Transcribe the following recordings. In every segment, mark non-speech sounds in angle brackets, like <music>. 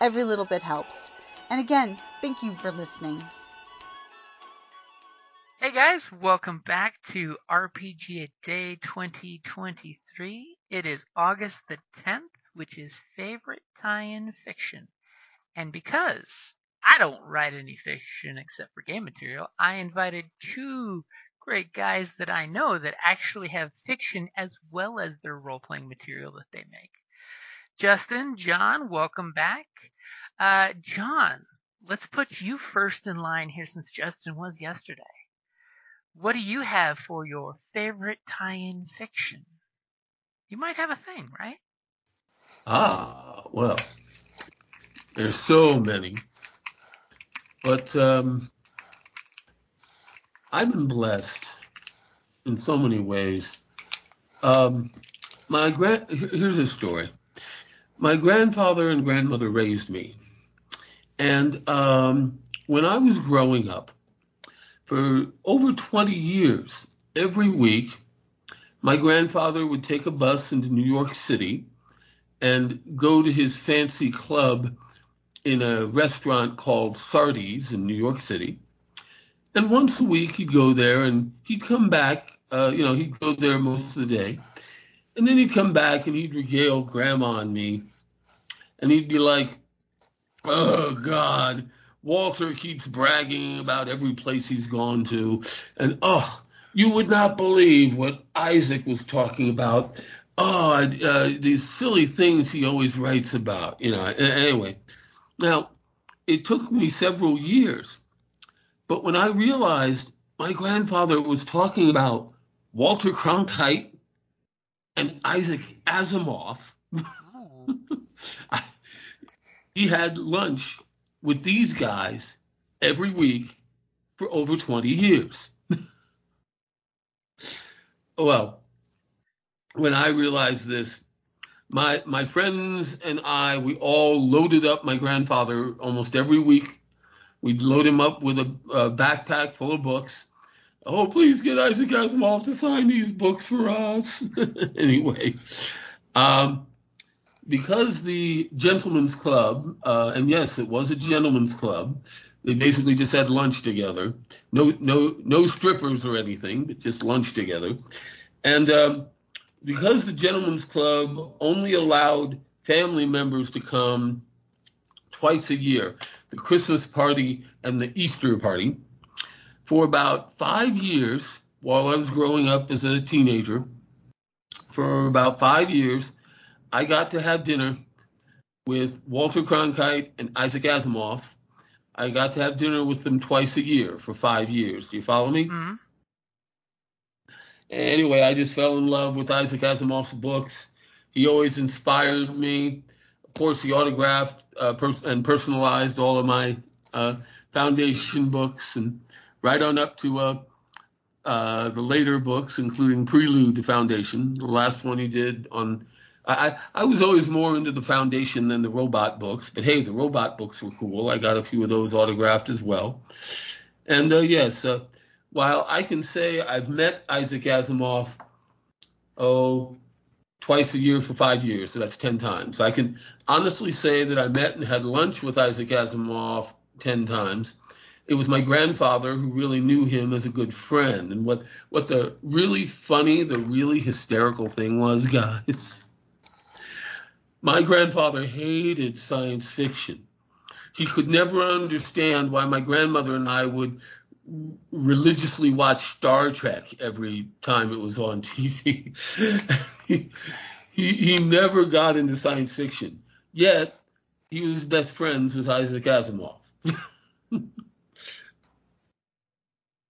Every little bit helps. And again, thank you for listening. Hey guys, welcome back to RPG a Day 2023. It is August the 10th which is favorite tie-in fiction. And because I don't write any fiction except for game material, I invited two great guys that I know that actually have fiction as well as their role-playing material that they make. Justin, John, welcome back. Uh, John, let's put you first in line here since Justin was yesterday. What do you have for your favorite tie-in fiction? You might have a thing, right? Ah, well, there's so many. But um, I've been blessed in so many ways. Um, my grand here's a story. My grandfather and grandmother raised me, and um, when I was growing up, for over 20 years, every week, my grandfather would take a bus into New York City and go to his fancy club in a restaurant called Sardi's in New York City. And once a week he'd go there and he'd come back, uh, you know, he'd go there most of the day. And then he'd come back and he'd regale grandma and me. And he'd be like, oh, God, Walter keeps bragging about every place he's gone to. And oh, you would not believe what Isaac was talking about oh, uh, these silly things he always writes about, you know. Anyway, now it took me several years, but when I realized my grandfather was talking about Walter Cronkite and Isaac Asimov, <laughs> he had lunch with these guys every week for over 20 years. <laughs> well, when I realized this, my my friends and I, we all loaded up my grandfather almost every week. We'd load him up with a, a backpack full of books. Oh, please get Isaac Asimov to sign these books for us. <laughs> anyway, um, because the gentlemen's club, uh, and yes, it was a gentlemen's club. They basically just had lunch together. No, no, no strippers or anything, but just lunch together. And um, because the gentlemen's club only allowed family members to come twice a year, the Christmas party and the Easter party, for about five years while I was growing up as a teenager, for about five years, I got to have dinner with Walter Cronkite and Isaac Asimov. I got to have dinner with them twice a year for five years. Do you follow me? Mm-hmm. Anyway, I just fell in love with Isaac Asimov's books. He always inspired me. Of course, he autographed uh, pers- and personalized all of my uh, foundation books, and right on up to uh, uh the later books, including Prelude to Foundation, the last one he did on. I, I was always more into the foundation than the robot books, but hey, the robot books were cool. I got a few of those autographed as well. And uh, yes, uh, while I can say I've met Isaac Asimov, oh, twice a year for five years, so that's 10 times. I can honestly say that I met and had lunch with Isaac Asimov 10 times. It was my grandfather who really knew him as a good friend. And what, what the really funny, the really hysterical thing was, <laughs> guys, my grandfather hated science fiction. he could never understand why my grandmother and I would religiously watch Star Trek every time it was on TV. <laughs> he, he, never got into science fiction. Yet he was best friends with Isaac Asimov. <laughs>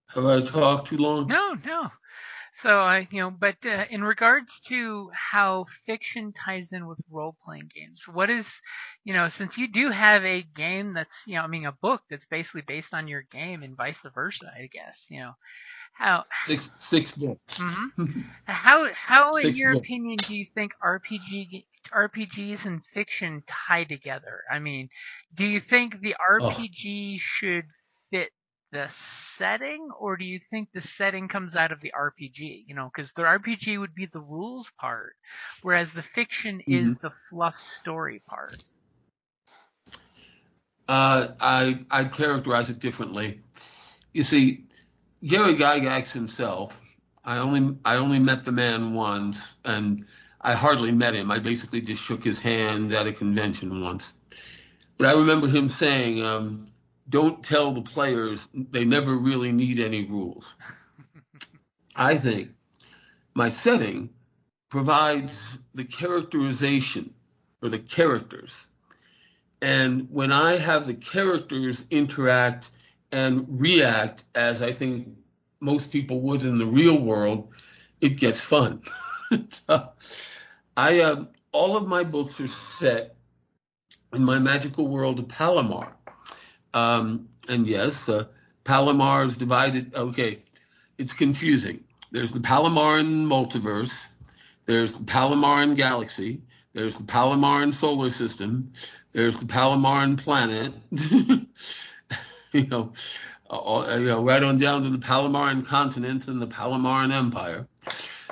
Have I talked too long? No, no. So I, you know, but uh, in regards to how fiction ties in with role-playing games, what is, you know, since you do have a game that's, you know, I mean, a book that's basically based on your game and vice versa, I guess, you know, how six six books. Mm-hmm. <laughs> how how, in Six your books. opinion, do you think RPG RPGs and fiction tie together? I mean, do you think the RPG should fit the setting, or do you think the setting comes out of the RPG? You know, because the RPG would be the rules part, whereas the fiction is the fluff story part. Uh, I I characterize it differently. You see, Gary Gygax himself, I only I only met the man once, and I hardly met him. I basically just shook his hand at a convention once. But I remember him saying, um, "Don't tell the players they never really need any rules." I think my setting provides the characterization for the characters. And when I have the characters interact and react as I think most people would in the real world, it gets fun. <laughs> I uh, all of my books are set in my magical world of Palomar. Um, and yes, uh, Palomar is divided. Okay, it's confusing. There's the Palomaran multiverse. There's the Palomaran galaxy. There's the Palomaran solar system. There's the Palomaran planet. <laughs> you know, you know, right on down to the Palomaran continent and the Palomaran empire.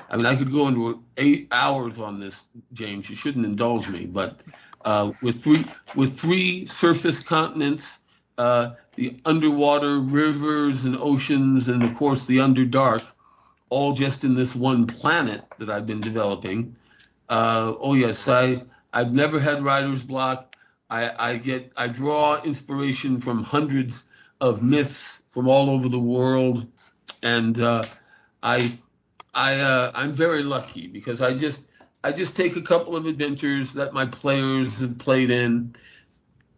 I mean, I could go into eight hours on this, James. You shouldn't indulge me, but uh, with three with three surface continents, uh, the underwater rivers and oceans, and of course the underdark, all just in this one planet that I've been developing. Uh, oh yes, I I've never had writer's block. I, I get I draw inspiration from hundreds of myths from all over the world, and uh, I I uh, I'm very lucky because I just I just take a couple of adventures that my players have played in,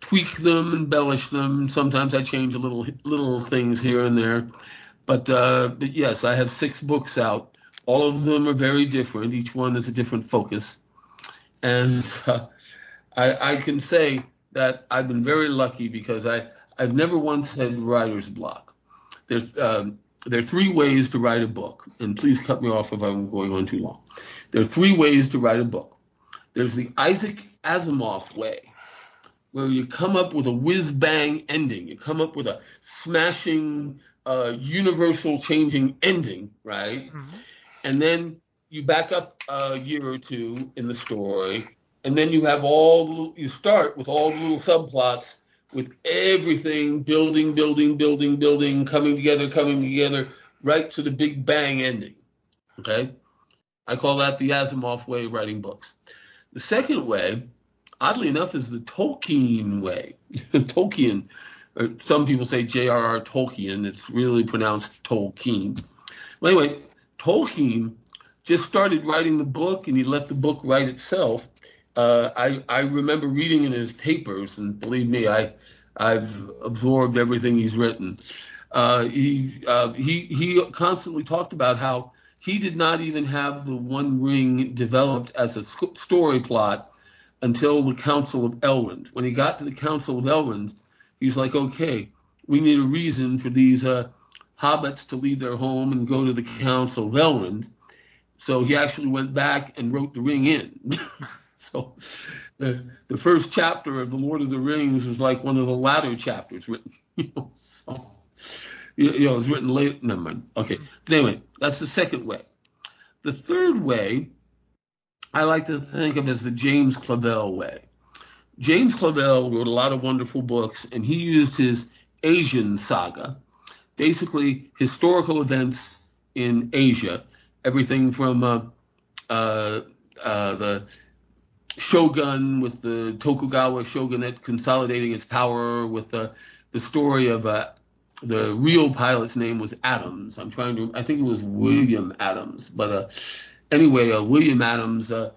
tweak them, embellish them. Sometimes I change a little little things here and there, but uh, but yes, I have six books out. All of them are very different. Each one has a different focus, and uh, I, I can say that I've been very lucky because I I've never once had writer's block. There's um, there are three ways to write a book, and please cut me off if I'm going on too long. There are three ways to write a book. There's the Isaac Asimov way, where you come up with a whiz bang ending. You come up with a smashing, uh, universal changing ending, right? Mhm. And then you back up a year or two in the story, and then you have all you start with all the little subplots with everything building, building, building, building, coming together, coming together, right to the big bang ending. Okay? I call that the Asimov way of writing books. The second way, oddly enough, is the Tolkien way. <laughs> Tolkien, or some people say J.R.R. Tolkien, it's really pronounced Tolkien. Well, anyway, Tolkien just started writing the book and he let the book write itself. Uh, I, I remember reading in his papers, and believe me, I, I've absorbed everything he's written. Uh, he, uh, he, he constantly talked about how he did not even have the One Ring developed as a story plot until the Council of Elrond. When he got to the Council of Elrond, he's like, okay, we need a reason for these uh, hobbits to leave their home and go to the Council of Elrond. So he actually went back and wrote the ring in. <laughs> so the, the first chapter of The Lord of the Rings is like one of the latter chapters written. <laughs> You know, so, you, know, it was written late. Never mind. Okay. But anyway, that's the second way. The third way I like to think of as the James Clavell way. James Clavell wrote a lot of wonderful books, and he used his Asian saga, basically historical events in Asia, everything from uh, uh, uh, the shogun with the Tokugawa shogunate consolidating its power with the the story of uh, the real pilot's name was Adams. I'm trying to I think it was William Adams, but uh, anyway, uh, William Adams. Uh,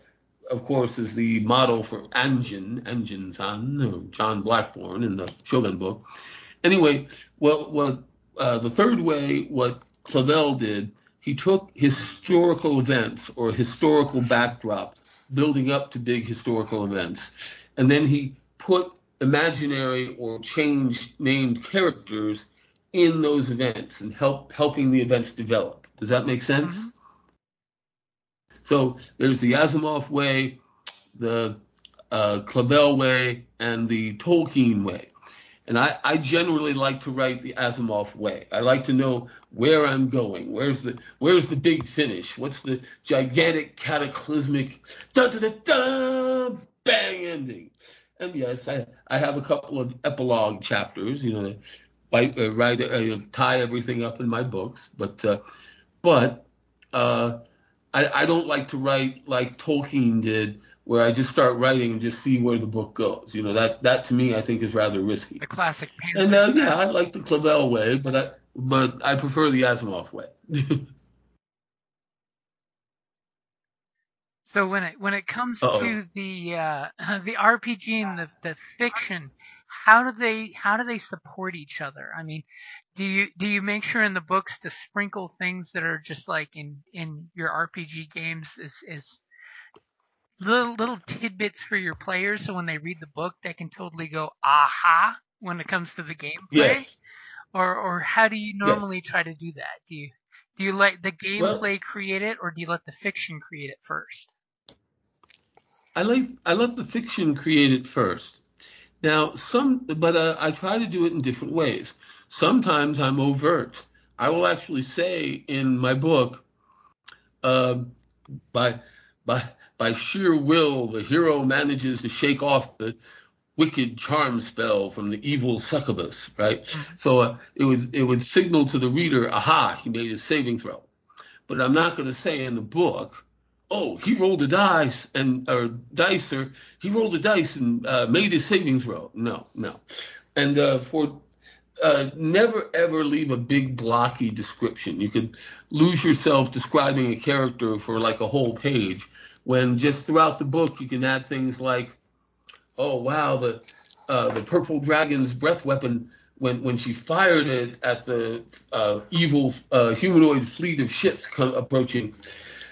of course, is the model for Anjin, Anjin John Blackthorne in the Shogun book. Anyway, well, what uh, the third way, what Clavell did, he took historical events or historical backdrop, building up to big historical events, and then he put imaginary or changed named characters in those events and help helping the events develop. Does that make sense? Mm-hmm. So there's the Asimov way, the uh, Clavell way, and the Tolkien way. And I, I generally like to write the Asimov way. I like to know where I'm going. Where's the where's the big finish? What's the gigantic cataclysmic da da da da bang ending? And yes, I, I have a couple of epilogue chapters, you know, write, uh, write uh, tie everything up in my books. But uh, but uh, I, I don't like to write like Tolkien did where I just start writing and just see where the book goes. You know, that that to me I think is rather risky. The classic. And uh, yeah, I like the Clavell way, but I but I prefer the Asimov way. <laughs> so when it when it comes Uh-oh. to the uh, <laughs> the RPG and the the fiction, how do they how do they support each other? I mean, do you do you make sure in the books to sprinkle things that are just like in in your RPG games is is little little tidbits for your players so when they read the book they can totally go aha when it comes to the gameplay? Yes. or or how do you normally yes. try to do that? Do you do you let the gameplay well, create it or do you let the fiction create it first? I like i let the fiction create it first. Now some but uh, i try to do it in different ways sometimes i'm overt i will actually say in my book uh, by by by sheer will, the hero manages to shake off the wicked charm spell from the evil succubus, right? Mm-hmm. So uh, it would it would signal to the reader, aha, he made his saving throw. But I'm not going to say in the book, oh, he rolled a dice and or dice or he rolled a dice and uh, made his saving throw. No, no. And uh, for uh, never ever leave a big blocky description. You could lose yourself describing a character for like a whole page when just throughout the book you can add things like, oh wow, the uh, the purple dragon's breath weapon when when she fired it at the uh, evil uh, humanoid fleet of ships come, approaching,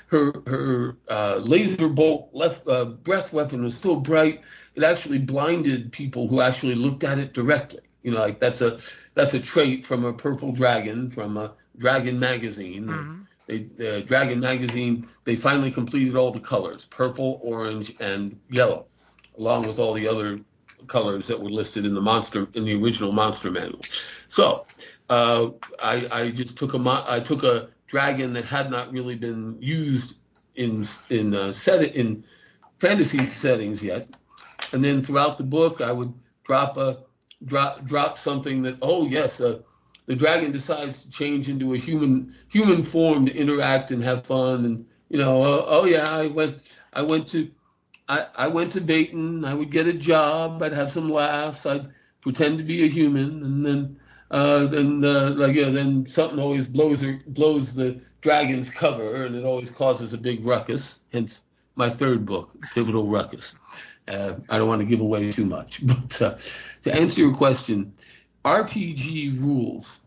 her her uh, laser bolt left breath weapon was so bright it actually blinded people who actually looked at it directly. You know, like that's a that's a trait from a purple dragon from a Dragon magazine. Mm-hmm. They, uh, Dragon magazine, they finally completed all the colors, purple, orange, and yellow, along with all the other colors that were listed in the monster in the original monster manual. So uh, I, I, just took a I took a dragon that had not really been used in in uh, set in fantasy settings yet, and then throughout the book I would drop a drop drop something that oh yes uh, the dragon decides to change into a human human form to interact and have fun and you know uh, oh yeah I went I went to I, I went to Dayton. I would get a job. I'd have some laughs. I'd pretend to be a human. And then uh, then uh, like yeah, then something always blows her, blows the dragon's cover and it always causes a big ruckus hence my third book pivotal ruckus uh, I don't want to give away too much <laughs> but uh, to answer your question RPG rules,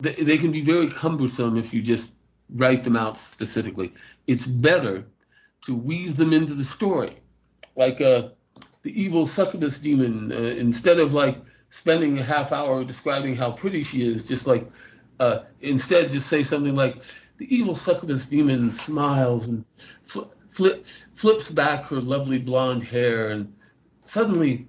they, they can be very cumbersome if you just write them out specifically. It's better to weave them into the story. Like uh, the evil succubus demon, uh, instead of like spending a half hour describing how pretty she is, just like uh, instead just say something like the evil succubus demon smiles and fl- flip, flips back her lovely blonde hair and suddenly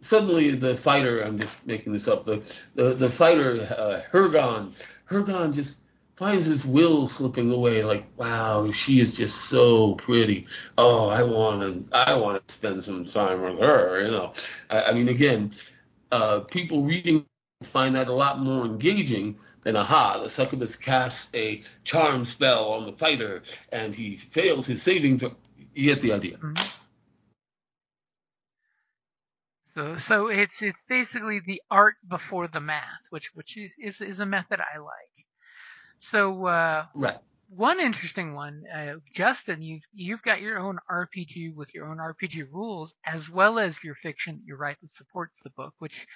suddenly the fighter, I'm just making this up, the the, the fighter uh, Hergon, Hergon just finds his will slipping away. Like, wow, she is just so pretty. Oh, I want to, I want to spend some time with her. You know, I, I mean, again, uh, people reading find that a lot more engaging and aha, the succubus casts a charm spell on the fighter, and he fails his saving throw. You get the idea. Mm-hmm. So, so it's it's basically the art before the math, which which is is, is a method I like. So uh, right one interesting one, uh, Justin, you've you've got your own RPG with your own RPG rules, as well as your fiction that you write that supports the book. Which,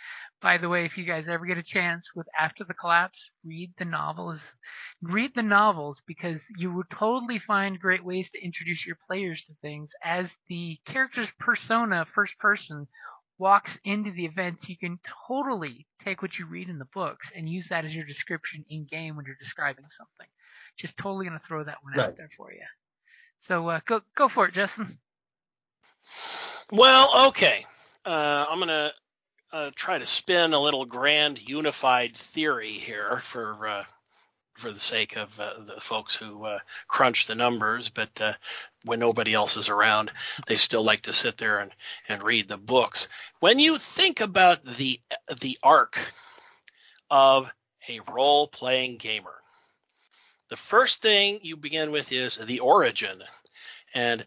by the way, if you guys ever get a chance with After the Collapse, read the novels. Read the novels because you would totally find great ways to introduce your players to things as the character's persona, first person, walks into the events, you can totally take what you read in the books and use that as your description in game when you're describing something. Just totally gonna throw that one Right. out there for you. So uh, go go for it, Justin. Well, okay. Uh, I'm gonna uh, try to spin a little grand unified theory here for uh, for the sake of uh, the folks who uh, crunch the numbers, but uh, when nobody else is around, they still like to sit there and, and read the books. When you think about the the arc of a role playing gamer, the first thing you begin with is the origin, and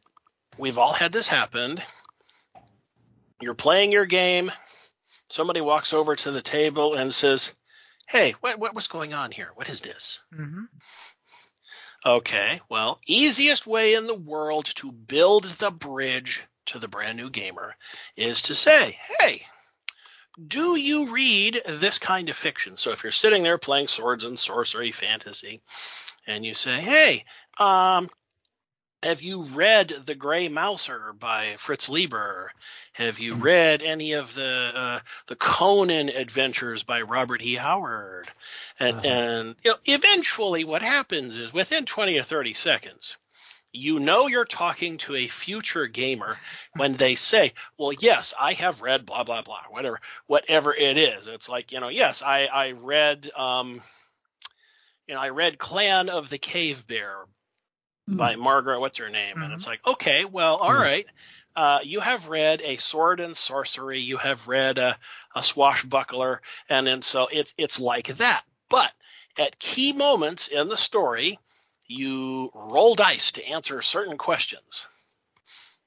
we've all had this happen you're playing your game. Somebody walks over to the table and says, "Hey, what, what what's going on here? What is this?" hmm Okay, well, easiest way in the world to build the bridge to the brand new gamer is to say, "Hey, do you read this kind of fiction?" So if you're sitting there playing swords and sorcery fantasy, and you say, "Hey, um, have you read The Gray Mouser by Fritz Leiber? Have you read any of the uh, the Conan adventures by Robert E. Howard? And, Uh-huh. and you know, eventually, what happens is within 20 or 30 seconds, you know you're talking to a future gamer when they say, "Well, yes, I have read blah blah blah, whatever, whatever it is." It's like you know, yes, I I read um, you know, I read Clan of the Cave Bear by Margaret, what's her name? And it's like, okay, well, all Mhm. right. Uh, you have read a sword and sorcery. You have read a, a swashbuckler, and then so it's it's like that. But at key moments in the story, you roll dice to answer certain questions.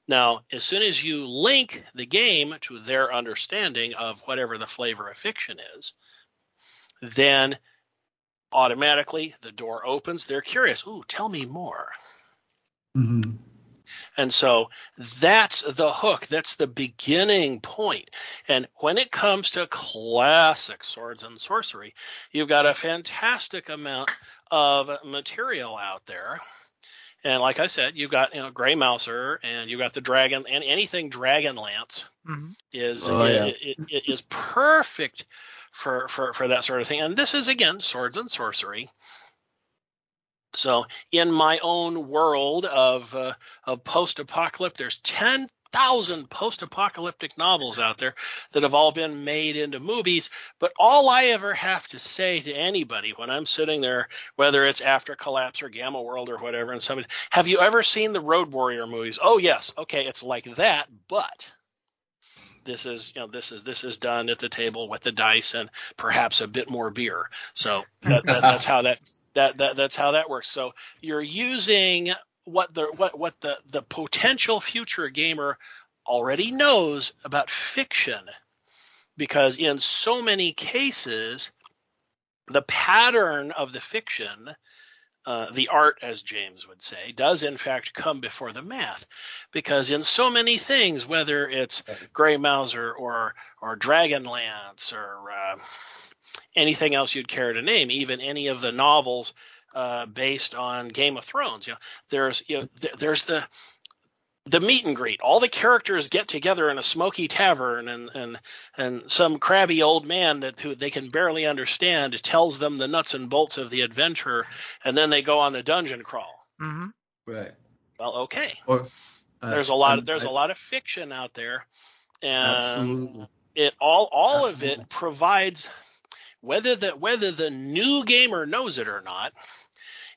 Now, as soon as you link the game to their understanding of whatever the flavor of fiction is, then automatically the door opens. They're curious. Ooh, tell me more. Mhm. And so that's the hook. That's the beginning point. And when it comes to classic swords and sorcery, you've got a fantastic amount of material out there. And like I said, you've got you know Gray Mouser and you've got the dragon and anything Dragonlance hmm is Oh, yeah. it, it, it is perfect for, for for that sort of thing. And this is again swords and sorcery. So in my own world of uh, of post apocalyptic, there's ten thousand post apocalyptic novels out there that have all been made into movies. But all I ever have to say to anybody when I'm sitting there, whether it's After Collapse or Gamma World or whatever, and somebody, have you ever seen the Road Warrior movies? Oh yes, okay, it's like that, but this is you know this is this is done at the table with the dice and perhaps a bit more beer so that, that, that's how that, that that that's how that works. So you're using what the what what the the potential future gamer already knows about fiction. Because in so many cases the pattern of the fiction uh, the art, as James would say, does in fact come before the math, because in so many things, whether it's Grey Mouser or or Dragonlance or uh, anything else you'd care to name, even any of the novels uh, based on Game of Thrones, you know, there's you know th- there's the the meet and greet. All the characters get together in a smoky tavern, and and and some crabby old man that who they can barely understand tells them the nuts and bolts of the adventure, and then they go on the dungeon crawl. hmm Right. Well, okay. Or uh, There's a lot. I'm- Of, there's I- a lot of fiction out there, and Absolutely. it all all of it provides whether the whether the new gamer knows it or not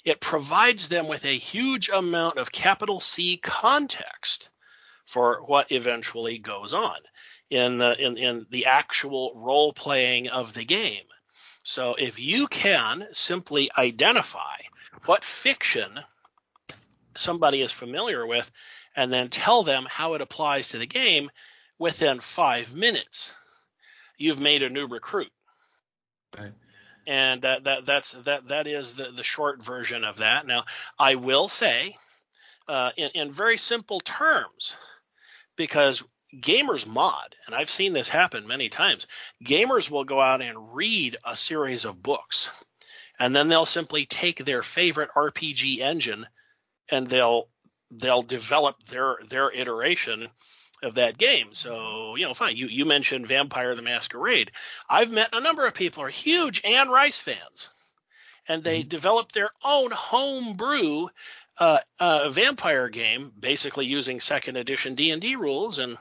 it provides them with a huge amount of capital C context for what eventually goes on in the in, in the actual role playing of the game so if you can simply identify what fiction somebody is familiar with and then tell them how it applies to the game within five minutes, you've made a new recruit. Right. And that, that that's that that is the, the short version of that. Now, I will say, uh, in, in very simple terms, because gamers mod, and I've seen this happen many times, gamers will go out and read a series of books, and then they'll simply take their favorite RPG engine and they'll they'll develop their their iteration of that game. So, you know, fine. You you mentioned Vampire the Masquerade. I've met a number of people who are huge Anne Rice fans. And they mm-hmm. developed their own homebrew uh, uh, vampire game, basically using second edition D and D rules, and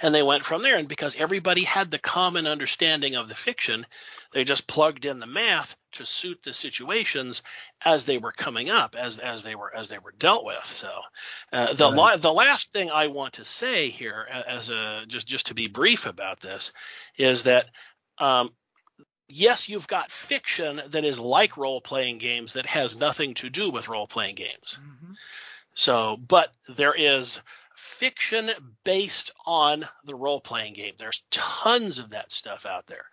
and they went from there. And because everybody had the common understanding of the fiction, they just plugged in the math to suit the situations as they were coming up, as as they were as they were dealt with. So uh, the right. the last thing I want to say here, as a just just to be brief about this, is that. Um, yes, you've got fiction that is like role playing games that has nothing to do with role playing games. Mm-hmm. So, but there is fiction based on the role playing game. There's tons of that stuff out there.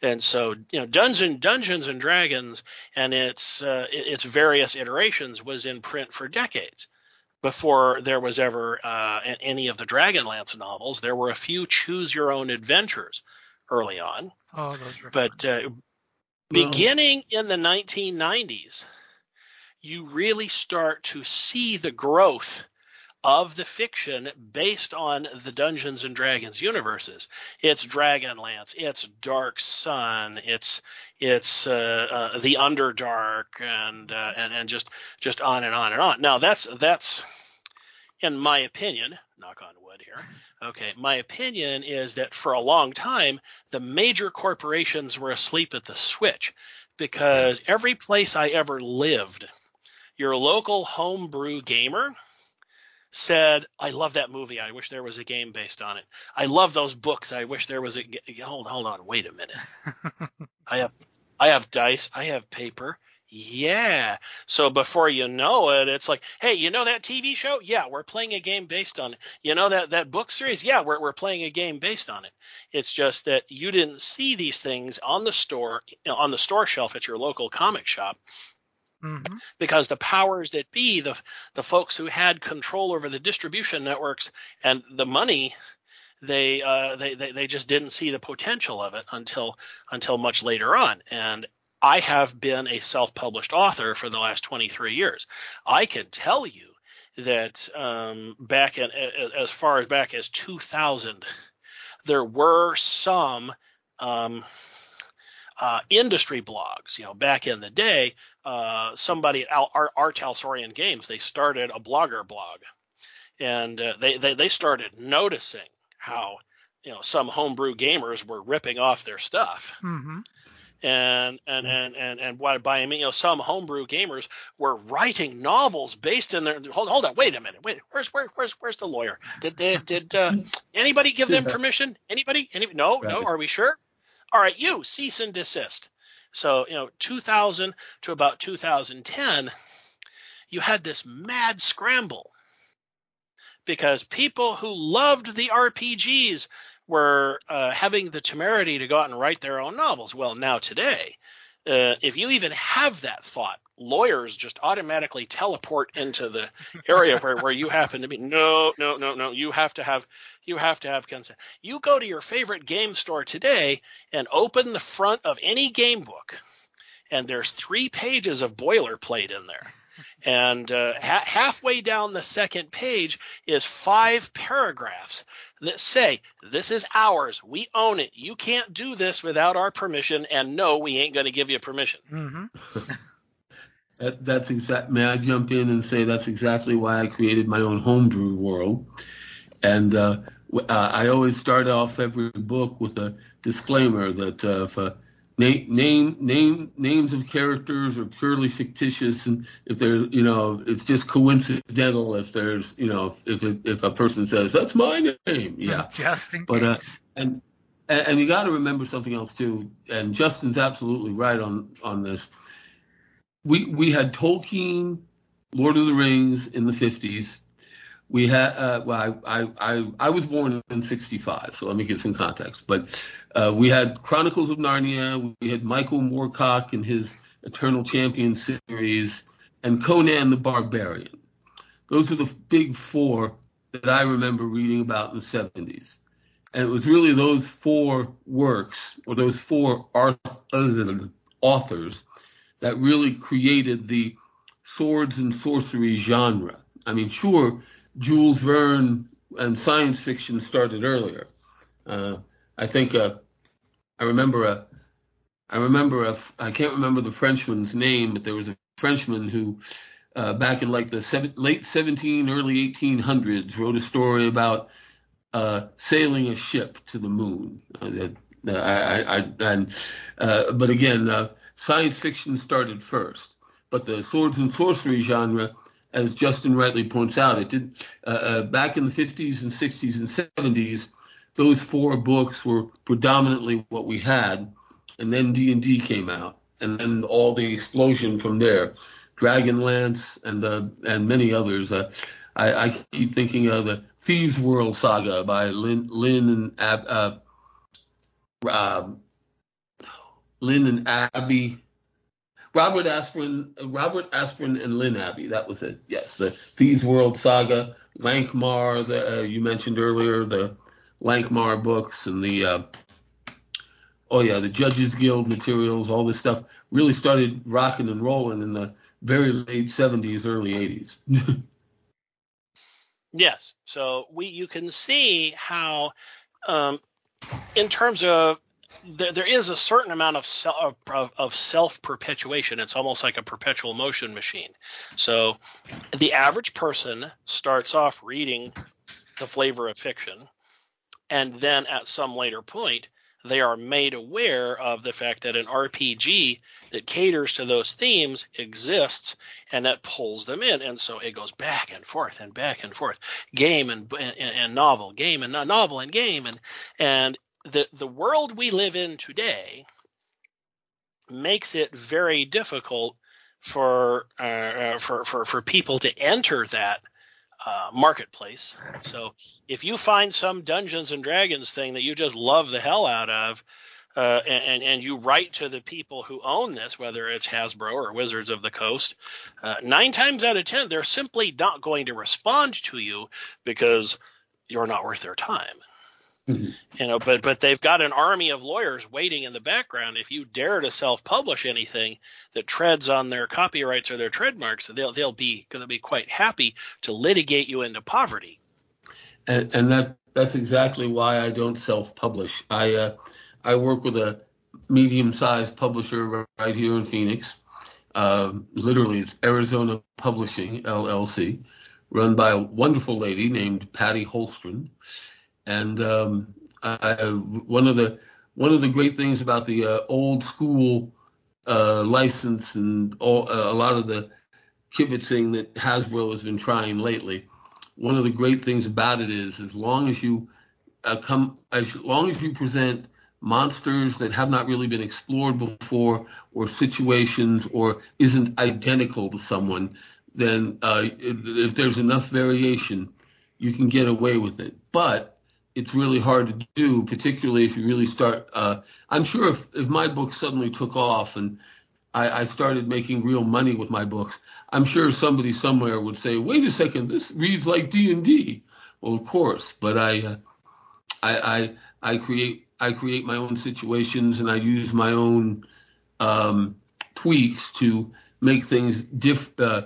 And so, you know, Dungeon, Dungeons and Dragons and its uh, its various iterations was in print for decades before there was ever uh, any of the Dragonlance novels. There were a few choose your own adventures early on. Oh, those were but uh, beginning in the 1990s, you really start to see the growth of the fiction based on the Dungeons and Dragons universes. It's Dragonlance, it's Dark Sun, it's it's uh, uh, the Underdark, and uh, and and just just on and on and on. Now that's that's in my opinion, knock on wood here. Okay, my opinion is that for a long time the major corporations were asleep at the switch because every place I ever lived, your local homebrew gamer said, "I love that movie. I wish there was a game based on it. I love those books. I wish there was a hold hold on, wait a minute. <laughs> I have I have dice. I have paper. Yeah. So before you know it, it's like, hey, you know that TV show? Yeah, we're playing a game based on it. You know that that book series? Yeah, we're we're playing a game based on it. It's just that you didn't see these things on the store on the store shelf at your local comic shop Mm-hmm. Because the powers that be, the the folks who had control over the distribution networks and the money, they uh, they, they they just didn't see the potential of it until until much later on. And I have been a self-published author for the last 23 years. I can tell you that um, back in as far as back as 2000, there were some um, uh, industry blogs. You know, back in the day, uh, somebody at Art, R. Talsorian Games, they started a blogger blog, and uh, they, they they started noticing how you know some homebrew gamers were ripping off their stuff. Mm-hmm. And and and and and what by I mean, you know, some homebrew gamers were writing novels based in their. Hold hold on, wait a minute, wait. Where's where, where's where's the lawyer? Did they, did uh, anybody give them <laughs> permission? Anybody? Any? No, right. no. Are we sure? all right, you cease and desist. So, you know, 2000 to about 2010, you had this mad scramble because people who loved the RPGs were uh, having the temerity to go out and write their own novels. Well, now today, uh, if you even have that thought, lawyers just automatically teleport into the area where, where you happen to be. No, no, no, no. You have to have you have to have consent. You go to your favorite game store today and open the front of any game book, and there's three pages of boilerplate in there. And uh, ha- halfway down the second page is five paragraphs that say, This is ours. We own it. You can't do this without our permission. And no, we ain't going to give you permission. Mm-hmm. <laughs> that, that's exact. May I jump in and say that's exactly why I created my own homebrew world. And uh, uh, I always start off every book with a disclaimer that uh, if a name name name names of characters are purely fictitious and if they're you know it's just coincidental if there's you know if if, if a person says that's my name yeah. <laughs> But uh and and you got to remember something else too and justin's absolutely right on on this. We we had tolkien lord of the rings in the 50s we had uh, well I, I I was born in 65 so let me give some context. But uh, we had chronicles of narnia we had michael moorcock and his eternal champion series and conan the barbarian. Those are the big four that i remember reading about in the 70s and it was really those four works or those four authors that really created the swords and sorcery genre. I mean sure Jules Verne and science fiction started earlier. Uh, I think uh, I remember a I remember a I can't remember the Frenchman's name, but there was a Frenchman who uh, back in like the seven, late 17, early 1800s wrote a story about uh, sailing a ship to the moon. Uh, I, I, I, and, uh, but again, science fiction started first. But the swords and sorcery genre as Justin rightly points out, it did uh, uh, back in the 50s and 60s and 70s. Those four books were predominantly what we had, and then D and D came out, and then all the explosion from there, Dragonlance and uh, and many others. Uh, I, I, keep thinking of the Thieves World Saga by Lynn, Lynn and Ab, uh, Lynn and Abbey Robert Asprin, Robert Asprin and Lynn Abbey. That was it. Yes, the Thieves World Saga, Lankhmar. The uh, you mentioned earlier the Lankhmar books and the uh, oh yeah, the Judges Guild materials. All this stuff really started rocking and rolling in the very late 70s, early 80s. <laughs> yes. So we you can see how um, in terms of there, there is a certain amount of self, of self perpetuation. It's almost like a perpetual motion machine. So the average person starts off reading the flavor of fiction, and then at some later point, they are made aware of the fact that an RPG that caters to those themes exists and that pulls them in. And so it goes back and forth and back and forth, game and, and, and novel, game and novel and game. And, and the the world we live in today makes it very difficult for uh, uh, for, for for people to enter that uh, marketplace. So if you find some Dungeons and Dragons thing that you just love the hell out of, uh, and and you write to the people who own this, whether it's Hasbro or Wizards of the Coast, uh, nine times out of ten they're simply not going to respond to you because you're not worth their time. Mm-hmm. You know, but but they've got an army of lawyers waiting in the background. If you dare to self-publish anything that treads on their copyrights or their trademarks, they'll they'll be going to be quite happy to litigate you into poverty. And, and that that's exactly why I don't self-publish. I uh, I work with a medium-sized publisher right here in Phoenix. Uh, literally, it's Arizona Publishing LLC, run by a wonderful lady named Patty Holstrom and um, I, one of the one of the great things about the uh, old school uh, license and all, uh, a lot of the kibitzing that Hasbro has been trying lately. One of the great things about it is, as long as you uh, come, as long as you present monsters that have not really been explored before, or situations, or isn't identical to someone, then uh, if, if there's enough variation, you can get away with it. But it's really hard to do, particularly if you really start. Uh, I'm sure if, if my book suddenly took off and I, I, started making real money with my books, I'm sure somebody somewhere would say, "Wait a second, this reads like D and D." Well, of course, but I, uh, I, I, I create I create my own situations and I use my own um, tweaks to make things diff. Uh,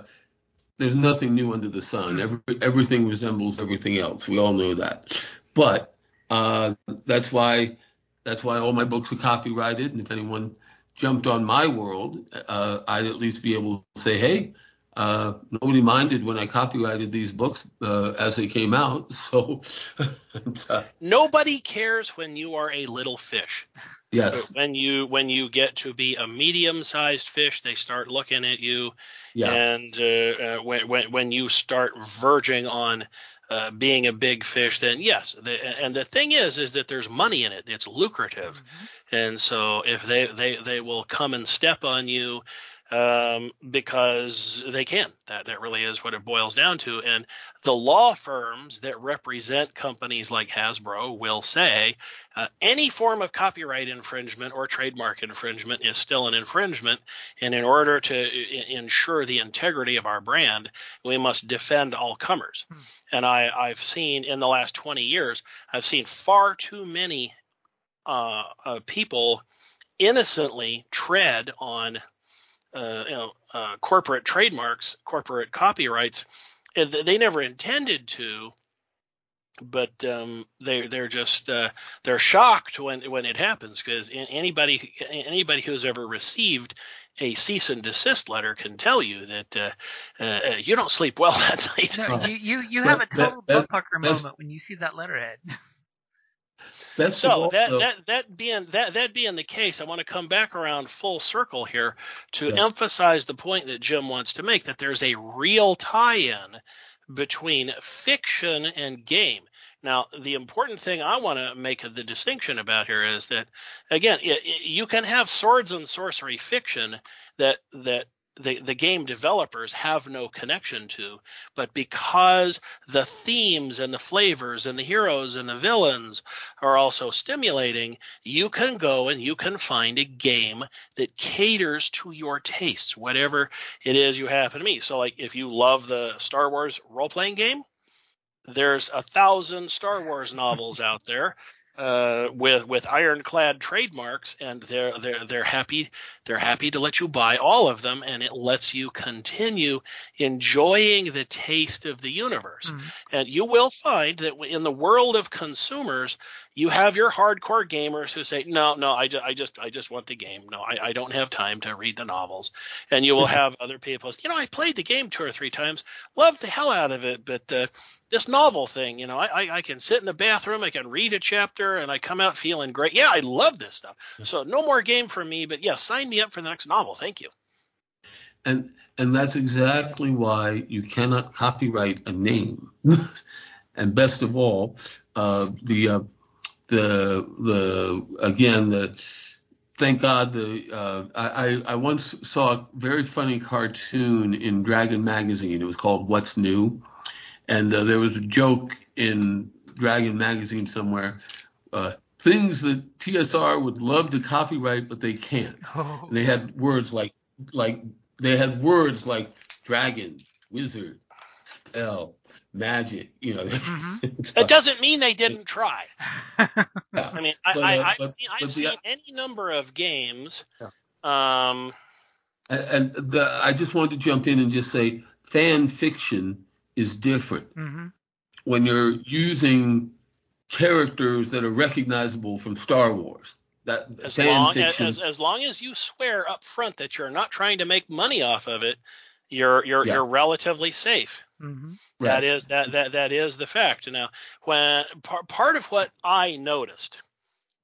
there's nothing new under the sun. Every, everything resembles everything else. We all know that. But uh, that's why that's why all my books are copyrighted, and if anyone jumped on my world, uh, I'd at least be able to say, hey, uh, nobody minded when I copyrighted these books uh, as they came out. <laughs> So <laughs> nobody cares when you are a little fish. Yes. When you when you get to be a medium-sized fish, they start looking at you, yeah. and uh, uh, when when when you start verging on uh, being a big fish, then yes. The, and the thing is, is that there's money in it. It's lucrative, mm-hmm. and so if they they they will come and step on you. Um, because they can. That that really is what it boils down to. And the law firms that represent companies like Hasbro will say uh, any form of copyright infringement or trademark infringement is still an infringement. And in order to I- ensure the integrity of our brand, we must defend all comers. Hmm. And I, I've seen in the last 20 years, I've seen far too many uh, uh, people innocently tread on uh, you know uh, corporate trademarks, corporate copyrights. They never intended to, but um, they they're just uh, they're shocked when when it happens because anybody anybody who's ever received a cease and desist letter can tell you that uh, uh, you don't sleep well <laughs> that night. No, you you, you have a total butt pucker moment when you see that letterhead. <laughs> That's so that, that that being that that being the case, I want to come back around full circle here to yeah. emphasize the point that Jim wants to make that there's a real tie-in between fiction and game. Now, the important thing I want to make the distinction about here is that, again, you can have swords and sorcery fiction that that the, the game developers have no connection to. But because the themes and the flavors and the heroes and the villains are also stimulating, you can go and you can find a game that caters to your tastes, whatever it is you happen to be. So, like if you love the Star Wars role playing game, there's a thousand Star Wars novels out there uh, with with ironclad trademarks, and they're they're they're happy they're happy to let you buy all of them, and it lets you continue enjoying the taste of the universe. Mm-hmm. And you will find that in the world of consumers, you have your hardcore gamers who say, no, no, I, ju- I just, I just want the game. No, I, I don't have time to read the novels. And you will have other people, say, you know, I played the game two or three times, loved the hell out of it, but uh, this novel thing, you know, I, I, I can sit in the bathroom, I can read a chapter, and I come out feeling great. Yeah, I love this stuff. So no more game for me, but yeah, sign me up for the next novel. Thank you. And and that's exactly why you cannot copyright a name. <laughs> and best of all, uh, the uh, the the again the thank God the uh, I I once saw a very funny cartoon in Dragon magazine. It was called What's New, and uh, there was a joke in Dragon magazine somewhere. Uh, things that TSR would love to copyright but they can't. Oh. They had words like like they had words like dragon, wizard, spell, magic. You know, mm-hmm. <laughs> it doesn't mean they didn't try. <laughs> yeah. I mean, but, I, have uh, seen, I've seen the, any number of games. Yeah. Um, and, and the, I just wanted to jump in and just say, fan fiction is different. Mm-hmm. When you're using characters that are recognizable from Star Wars. That as fan long fiction, as, as long as you swear up front that you're not trying to make money off of it, you're you're yeah. you're relatively safe. Mm-hmm. Right. That is that that that is the fact. Now, when part part of what I noticed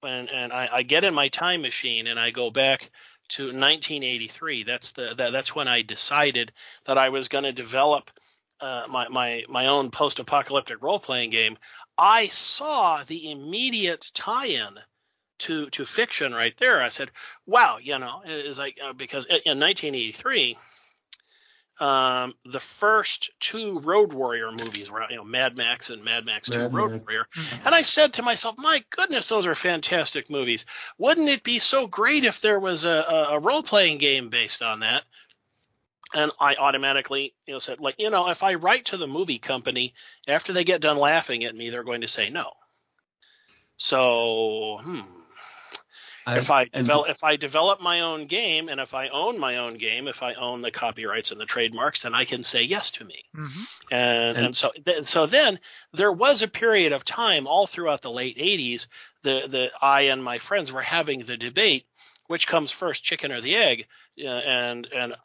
when and I, I get in my time machine and I go back to 1983. That's the that, that's when I decided that I was going to develop uh, my my my own post-apocalyptic role-playing game. I saw the immediate tie-in to to fiction right there. I said, "Wow, you know," is like uh, because in 1983 um, the first two Road Warrior movies were, you know, Mad Max and Mad Max Mad 2 Road Max. Warrior. Mm-hmm. And I said to myself, my goodness, those are fantastic movies. Wouldn't it be so great if there was a, a, a role playing game based on that? And I automatically, you know, said, like, you know, if I write to the movie company after they get done laughing at me, they're going to say no. So, hmm, I, if I develop if I develop my own game and if I own my own game, if I own the copyrights and the trademarks, then I can say yes to me. Mm-hmm. And, and, and so th- so then there was a period of time all throughout the late 80s the the I and my friends were having the debate which comes first chicken or the egg uh, and and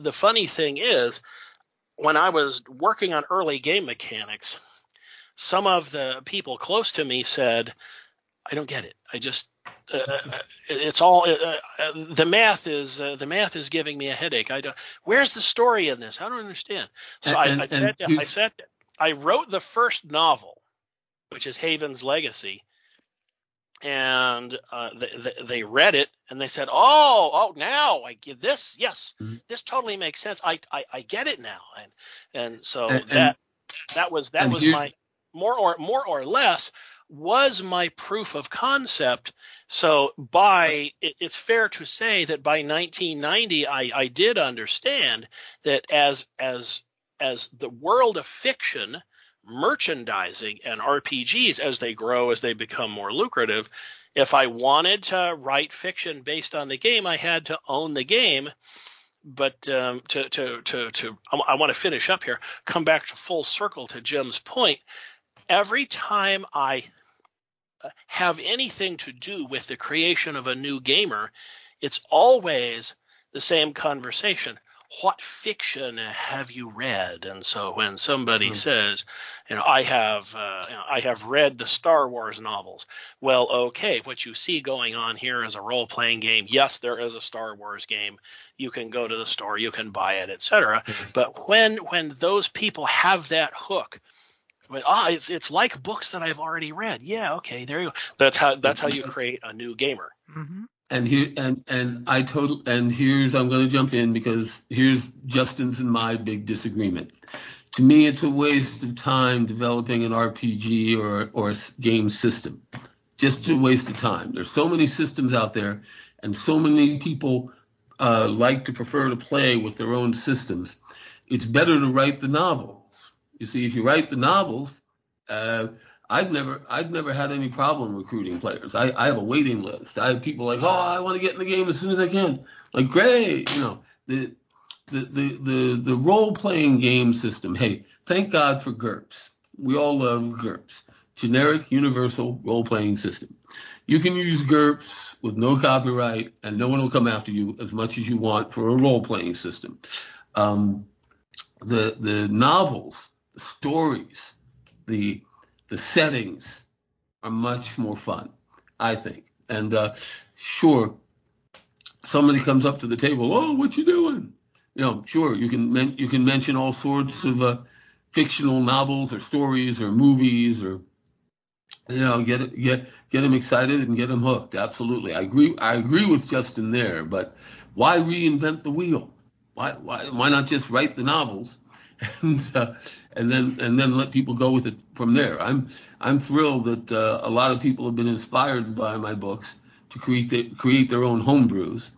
the funny thing is when I was working on early game mechanics some of the people close to me said I don't get it. I just uh, it's all uh, uh, the math is uh, the math is giving me a headache. I don't. Where's the story in this? I don't understand. So and, I, I, said, I said, I wrote the first novel, which is Haven's Legacy, and uh, they, they read it and they said, "Oh, oh, now I get this. Yes, Mhm. this totally makes sense. I, I, I get it now." And and so And- and- that that was that was my more or more or less was my proof of concept. So by it, it's fair to say that by 1990, I, I did understand that as as as the world of fiction, merchandising, and RPGs as they grow, as they become more lucrative, if I wanted to write fiction based on the game, I had to own the game. But um, to to to to I, I want to finish up here. Come back to full circle to Jim's point. Every time I have anything to do with the creation of a new gamer, it's always the same conversation. What fiction have you read? And so when somebody Hmm. says, you know, I have, uh, you know, I have read the Star Wars novels. Well, okay, what you see going on here is a role-playing game. Yes, there is a Star Wars game. You can go to the store, you can buy it, etc. But when when those people have that hook, when, ah, it's it's like books that I've already read. Yeah, okay, there you go. That's how that's how you <laughs> create a new gamer. hmm And here and and I total and here's I'm going to jump in because here's Justin's and my big disagreement. To me, it's a waste of time developing an RPG or or a s- game system. Just a waste of time. There's so many systems out there, and so many people uh, like to prefer to play with their own systems. It's better to write the novels. You see, if you write the novels, uh, I've never I've never had any problem recruiting players. I, I have a waiting list. I have people like, oh, I want to get in the game as soon as I can. Like, great, you know, the the the the, the role playing game system. Hey, thank God for GURPS. We all love GURPS, generic universal role playing system. You can use GURPS with no copyright, and no one will come after you as much as you want for a role playing system. Um, the the novels, the stories, the the settings are much more fun, I think. And uh, sure, somebody comes up to the table, oh, what you doing? You know, sure, you can men- you can mention all sorts of uh, fictional novels or stories or movies or you know get get get them excited and get them hooked. Absolutely, I agree. I agree with Justin there. But why reinvent the wheel? Why why why not just write the novels? And uh, and then and then let people go with it from there. I'm I'm thrilled that uh, a lot of people have been inspired by my books to create the, create their own homebrews,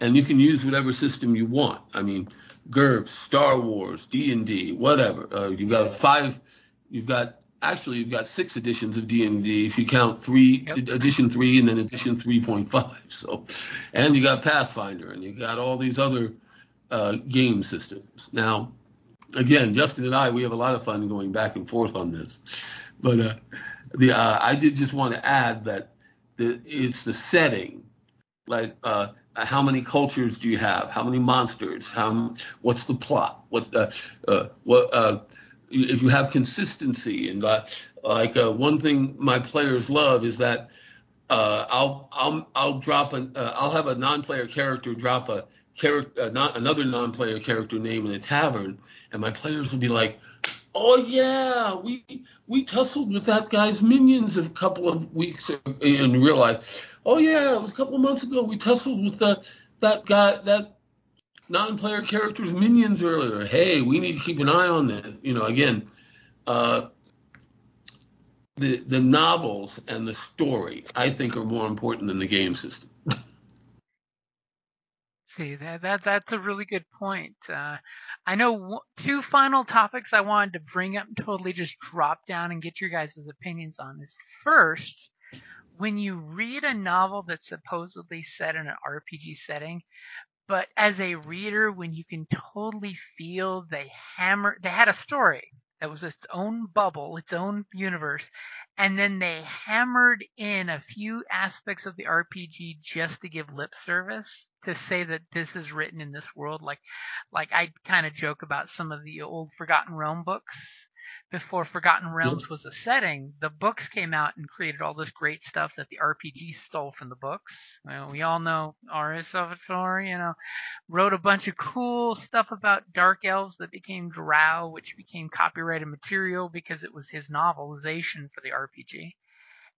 and you can use whatever system you want. I mean, GURPS, Star Wars, D and D, whatever. Uh, you've got five. You've got actually you've got six editions of D and D if you count three Yep. edition three and then edition three point five. So, and you got Pathfinder and you got all these other uh, game systems now again, Justin and I, we have a lot of fun going back and forth on this. But uh, the uh, I did just want to add that the, it's the setting, like uh, how many cultures do you have? How many monsters? How what's the plot? What's the uh, what? Uh, if you have consistency and uh, like one thing my players love is that I'll I'll I'll drop an I'll have a non-player character drop a character uh, not another non-player character name in a tavern, and my players will be like, "Oh yeah, we we tussled with that guy's minions a couple of weeks in real life. Oh yeah, it was a couple of months ago. We tussled with that that guy that." Non-player character's minions earlier. Hey, we need to keep an eye on that. You know, again, uh, the the novels and the story I think are more important than the game system. See that that that's a really good point. Uh, I know w- two final topics I wanted to bring up totally just drop down and get your guys' opinions on is first, when you read a novel that's supposedly set in an RPG setting, but as a reader, when you can totally feel they hammer, they had a story that was its own bubble, its own universe, and then they hammered in a few aspects of the RPG just to give lip service to say that this is written in this world. Like, like I kind of joke about some of the old Forgotten Realm books. Before Forgotten Realms was a setting, the books came out and created all this great stuff that the RPG stole from the books. Well, we all know R.S. Salvatore, you know, wrote a bunch of cool stuff about dark elves that became Drow, which became copyrighted material because it was his novelization for the RPG.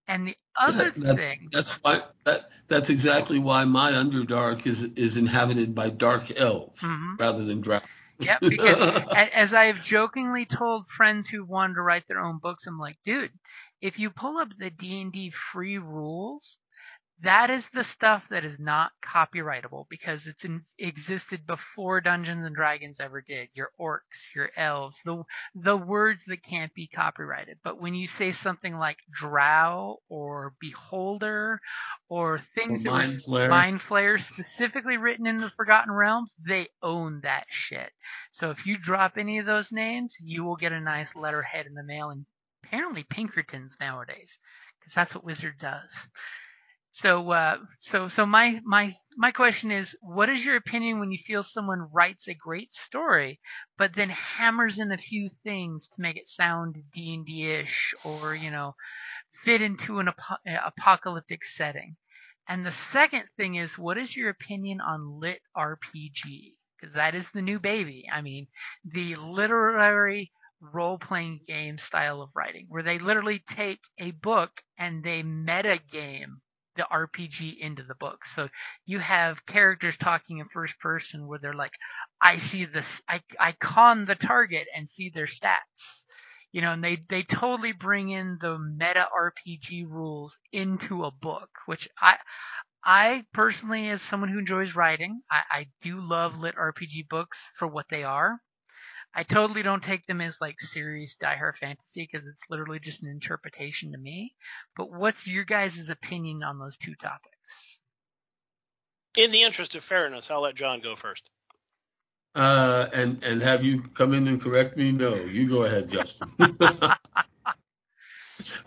And the other That- thing, That's why that that's exactly why my Underdark is is inhabited by dark elves Mhm. rather than dragons. Yep, <laughs> because as I have jokingly told friends who've wanted to write their own books, I'm like, dude, if you pull up the D&D free rules, that is the stuff that is not copyrightable because it's in, existed before Dungeons and Dragons ever did. Your orcs, your elves, the the words that can't be copyrighted. But when you say something like drow or beholder or things Or that Mind were Flayer. mind flayer specifically written in the Forgotten Realms, they own that shit. So if you drop any of those names, you will get a nice letterhead in the mail and apparently Pinkertons nowadays because that's what Wizard does. So, uh, so, so my, my, my question is, what is your opinion when you feel someone writes a great story, but then hammers in a few things to make it sound D and D-ish or, you know, fit into an apo- uh, apocalyptic setting? And the second thing is, what is your opinion on lit RPG? Because that is the new baby. I mean, the literary role playing game style of writing, where they literally take a book and they meta game the RPG into the book. So you have characters talking in first person where they're like, I see this, I, I con the target and see their stats. You know, and they, they totally bring in the meta RPG rules into a book, which I, I personally, as someone who enjoys writing, I, I do love lit RPG books for what they are. I totally don't take them as like serious diehard fantasy because it's literally just an interpretation to me. But what's your guys' opinion on those two topics? In the interest of fairness, I'll let John go first. Uh, and and have you come in and correct me? No, you go ahead, Justin. <laughs> all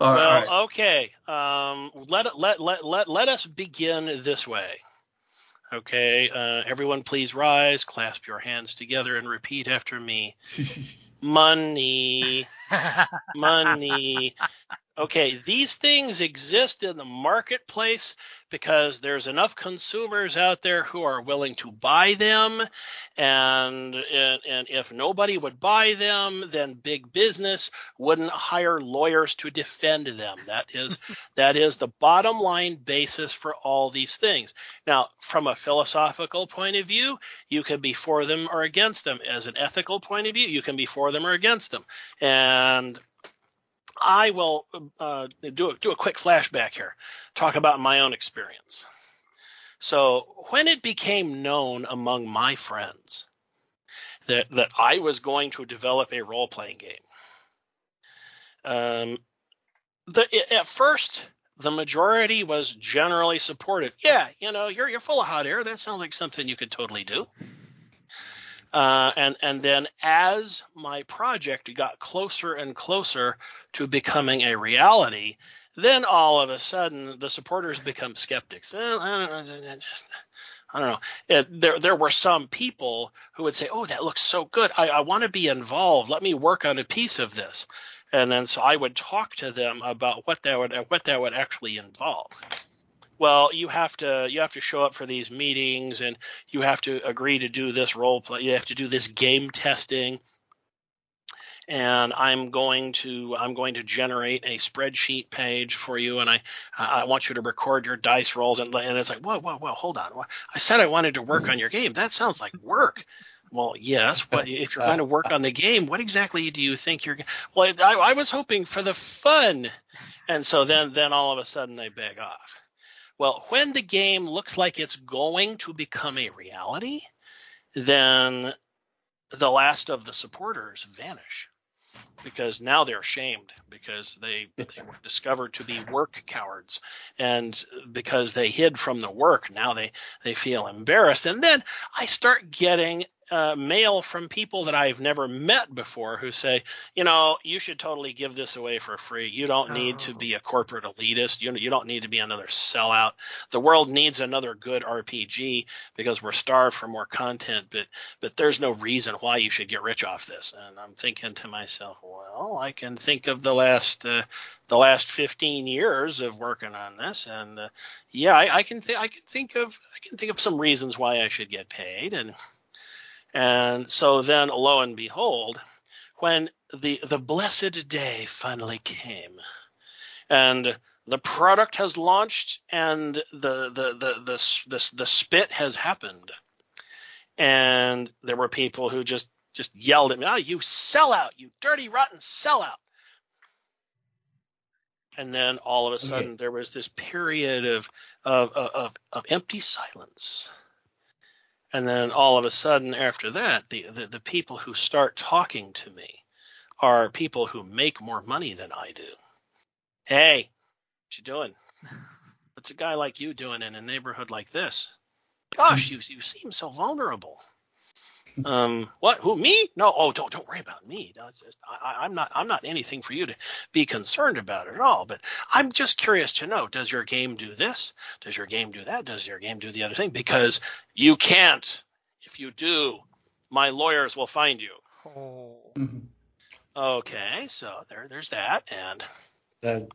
well, right. okay. Um, let, let let let let us begin this way. Okay, uh, everyone, please rise, clasp your hands together, and repeat after me. <laughs> Money, money. <laughs> Okay, these things exist in the marketplace because there's enough consumers out there who are willing to buy them, and and, and if nobody would buy them, then big business wouldn't hire lawyers to defend them. That is <laughs> that is the bottom line basis for all these things. Now, from a philosophical point of view, you can be for them or against them. As an ethical point of view, you can be for them or against them. And I will uh, do a, do a quick flashback here, talk about my own experience. So when it became known among my friends that that I was going to develop a role playing game, um, the, at first the majority was generally supportive. Yeah, you know, you're you're full of hot air. That sounds like something you could totally do. Uh, and and then as my project got closer and closer to becoming a reality, then all of a sudden the supporters become skeptics. Well, I don't know. Just, I don't know. It, there there were some people who would say, "Oh, that looks so good. I, I want to be involved. Let me work on a piece of this." And then so I would talk to them about what that would what that would actually involve well you have to you have to show up for these meetings and you have to agree to do this role play you have to do this game testing and i'm going to i'm going to generate a spreadsheet page for you and i i want you to record your dice rolls and, and it's like whoa whoa whoa hold on i said i wanted to work on your game that sounds like work well, yes. What if you're going to work on the game? What exactly do you think you're? Well, I, I was hoping for the fun, and so then then all of a sudden they beg off. Well, when the game looks like it's going to become a reality, then the last of the supporters vanish because now they're ashamed because they, they were discovered to be work cowards. And because they hid from the work now they they feel embarrassed. And then i start getting uh, mail from people that I've never met before who say, you know, you should totally give this away for free. You don't need Oh. to be a corporate elitist. You you don't need to be another sellout. The world needs another good RPG because we're starved for more content. But but there's no reason why you should get rich off this. And I'm thinking to myself, well, I can think of the last uh, the last 15 years of working on this, and uh, yeah, I, I can th- I can think of I can think of some reasons why I should get paid and. And so then, lo and behold, when the the blessed day finally came, and the product has launched and the the the the the, the spit has happened and there were people who just just yelled at me, "Oh, you sellout! You dirty, rotten sellout!" And then all of a sudden, okay. there was this period of, of of of empty silence. And then all of a sudden, after that, the, the the people who start talking to me are people who make more money than I do. Hey, what you doing? What's a guy like you doing in a neighborhood like this? Gosh, you you seem so vulnerable. Um, what? Who? Me? No. Oh, don't don't worry about me. Just, I, I'm not I'm not anything for you to be concerned about at all. But I'm just curious to know: Does your game do this? Does your game do that? Does your game do the other thing? Because you can't. If you do, my lawyers will find you. Oh. Mm-hmm. Okay, so there there's that, and. Uh,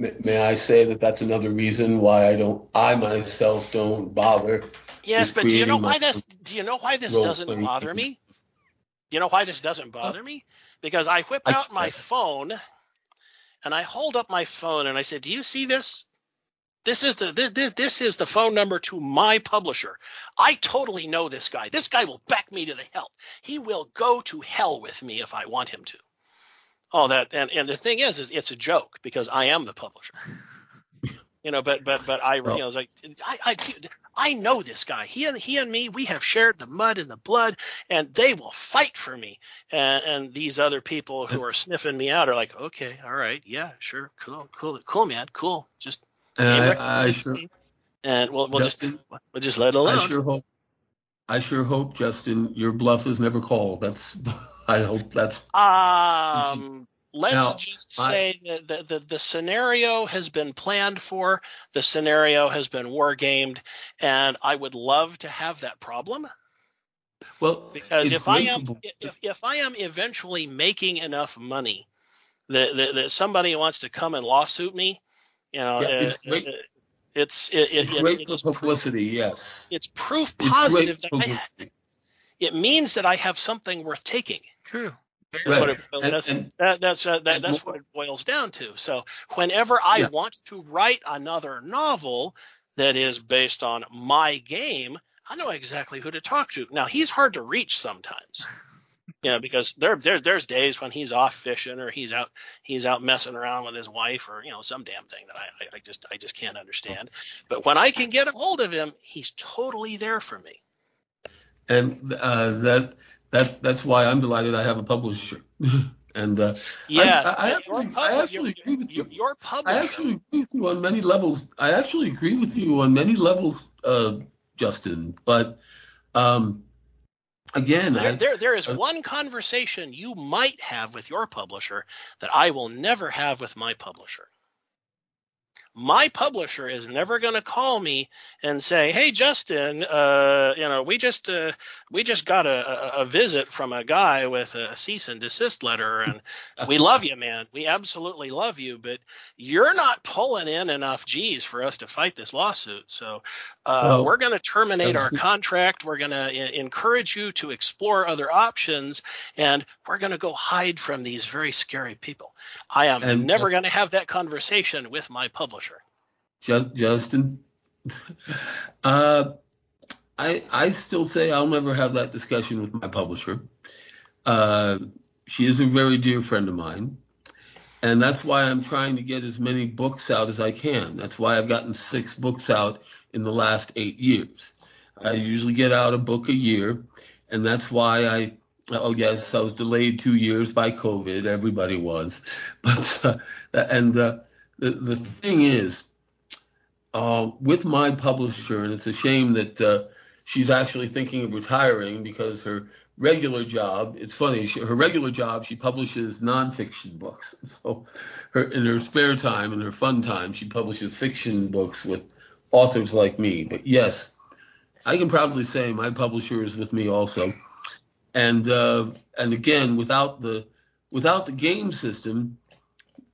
May I say that that's another reason why I don't, I myself don't bother. Yes, but do you know why this? Do you know why this doesn't bother me? Do you know why this doesn't bother me? Because I whip out my phone, and I hold up my phone and I said, "Do you see this? This is the this, this is the phone number to my publisher. I totally know this guy. This guy will back me to the hell. He will go to hell with me if I want him to." Oh, that and and the thing is, is it's a joke because I am the publisher. You know, but but but I you know, like I, I I know this guy. He and he and me, we have shared the mud and the blood, and they will fight for me. And and these other people who are sniffing me out are like, okay, all right, yeah, sure, cool, cool, cool, man, cool. Just and I, I sure, and we'll we'll Justin, just we'll just let it alone. I sure hope. I sure hope, Justin, your bluff is never called. That's <laughs> I hope that's. Um, let's now, just say that the, the, the scenario has been planned for, the scenario has been war gamed, and I would love to have that problem. Well, because if I am if, if I am eventually making enough money that, that, that somebody wants to come and lawsuit me, you know, yeah, it's, uh, great. Uh, it's, it, it's it, great it, for publicity. Proof, yes, it's proof positive it's that I, it means that I have something worth taking. True. Right. It, and, that's and, that, that's uh, that, that's what it boils down to. So whenever I yeah. want to write another novel that is based on my game, I know exactly who to talk to. Now he's hard to reach sometimes. You know, because there, there there's days when he's off fishing or he's out he's out messing around with his wife or you know some damn thing that I, I, I just I just can't understand. But when I can get a hold of him, he's totally there for me. And uh, that that that's why I'm delighted I have a publisher. <laughs> and uh, yeah, I, I, actually, pub- I actually agree with you. Your publisher. I actually agree with you on many levels. I actually agree with you on many levels, uh, Justin. But um, again, there, I, there, there is uh, one conversation you might have with your publisher that I will never have with my publisher my publisher is never going to call me and say, "Hey, Justin, uh, you know, we just uh, we just got a, a, visit from a guy with a cease and desist letter, and <laughs> we love you, man. We absolutely love you, but you're not pulling in enough G's for us to fight this lawsuit. So uh, well, we're going to terminate our contract. We're going to encourage you to explore other options, and we're going to go hide from these very scary people. I am never going to have that conversation with my publisher. Justin, <laughs> uh, I I still say I'll never have that discussion with my publisher. Uh, she is a very dear friend of mine, and that's why I'm trying to get as many books out as I can. That's why I've gotten six books out in the last eight years. I usually get out a book a year, and that's why I. Oh yes, I was delayed two years by COVID. Everybody was, <laughs> but uh, and uh, the the thing is, uh, with my publisher, and it's a shame that uh, she's actually thinking of retiring because her regular job, it's funny, she, her regular job, she publishes nonfiction books. <laughs> So her, in her spare time, in her fun time, she publishes fiction books with authors like me. But yes, I can proudly say my publisher is with me also. And uh, and again, without the without the game system,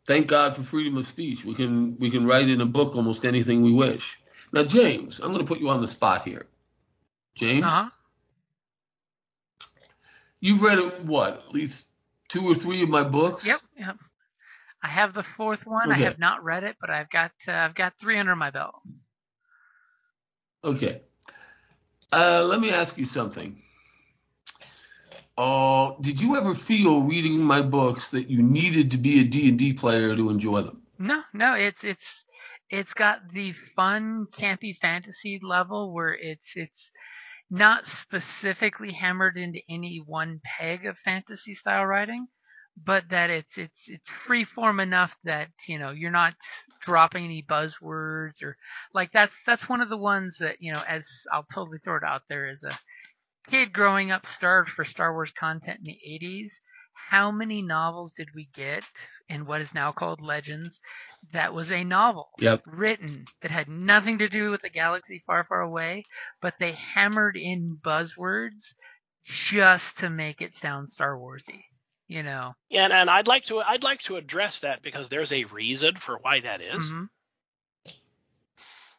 thank God for freedom of speech. We can we can write in a book almost anything we wish. Now, James, I'm going to put you on the spot here. James, uh-huh. you've read what at least two or three of my books. Yep, yep. I have the fourth one. I have not read it, but I've got uh, I've got three under my belt. Okay. Uh, let me ask you something. Uh, did you ever feel reading my books that you needed to be a D&D player to enjoy them? No, no, it's it's it's got the fun campy fantasy level where it's it's not specifically hammered into any one peg of fantasy style writing, but that it's it's it's free form enough that you know you're not dropping any buzzwords or like that's that's one of the ones that you know as I'll totally throw it out there as a kid growing up starved for Star Wars content in the 80s. How many novels did we get in what is now called Legends that was a novel Yep. written that had nothing to do with a galaxy far, far away, but they hammered in buzzwords just to make it sound Star Warsy. You know. And and I'd like to I'd like to address that because there's a reason for why that is. Mhm.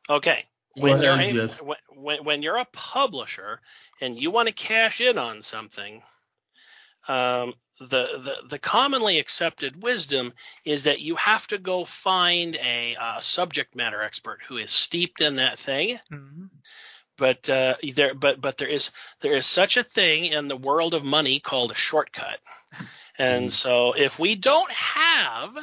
Okay. Go When you're, a, Jess. when, when when you're a publisher and you want to cash in on something, um, the, the the commonly accepted wisdom is that you have to go find a, uh subject matter expert who is steeped in that thing. Mhm. But uh, there but but there is there is such a thing in the world of money called a shortcut. And Mm. so if we don't have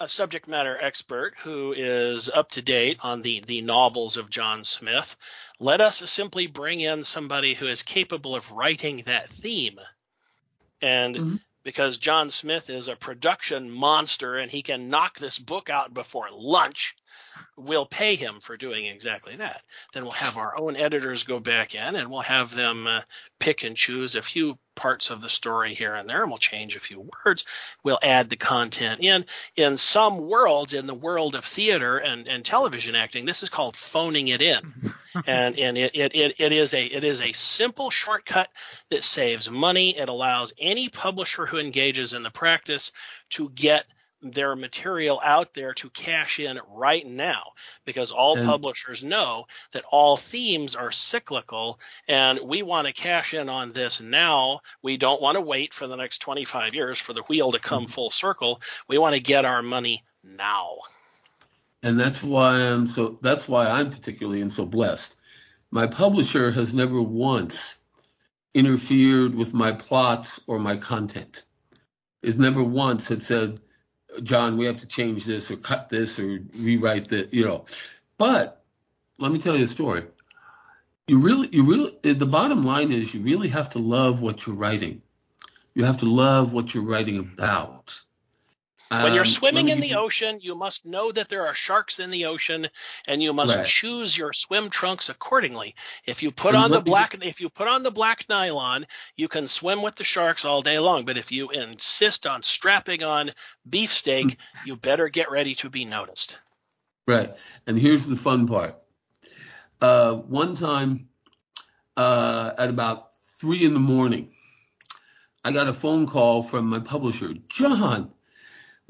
a subject matter expert who is up to date on the, the novels of John Smith. Let us simply bring in somebody who is capable of writing that theme. And Mhm. because John Smith is a production monster and he can knock this book out before lunch, we'll pay him for doing exactly that. Then we'll have our own editors go back in and we'll have them uh, pick and choose a few parts of the story here and there and we'll change a few words. We'll add the content in. In some worlds, in the world of theater and, and television acting, this is called phoning it in. <laughs> and and it, it, it, it is a it is a simple shortcut that saves money. It allows any publisher who engages in the practice to get their material out there to cash in right now because all And- publishers know that all themes are cyclical and we want to cash in on this now we don't want to wait for the next 25 years for the wheel to come mm-hmm. full circle we want to get our money now and that's why I'm so that's why I'm particularly and so blessed. My publisher has never once interfered with my plots or my content. Has never once had said, John, we have to change this or cut this or rewrite that, you know. But let me tell you a story. You really, you really, the bottom line is you really have to love what you're writing. You have to love what you're writing about. When you're Um, swimming in the ocean, you must know that there are sharks in the ocean, and you must Right. choose your swim trunks accordingly. If you put And on the black, if you put on the black nylon, you can swim with the sharks all day long. But if you insist on strapping on beefsteak, you better get ready to be noticed. Right. And here's the fun part. Uh, one time, uh, at about three in the morning, I got a phone call from my publisher. John,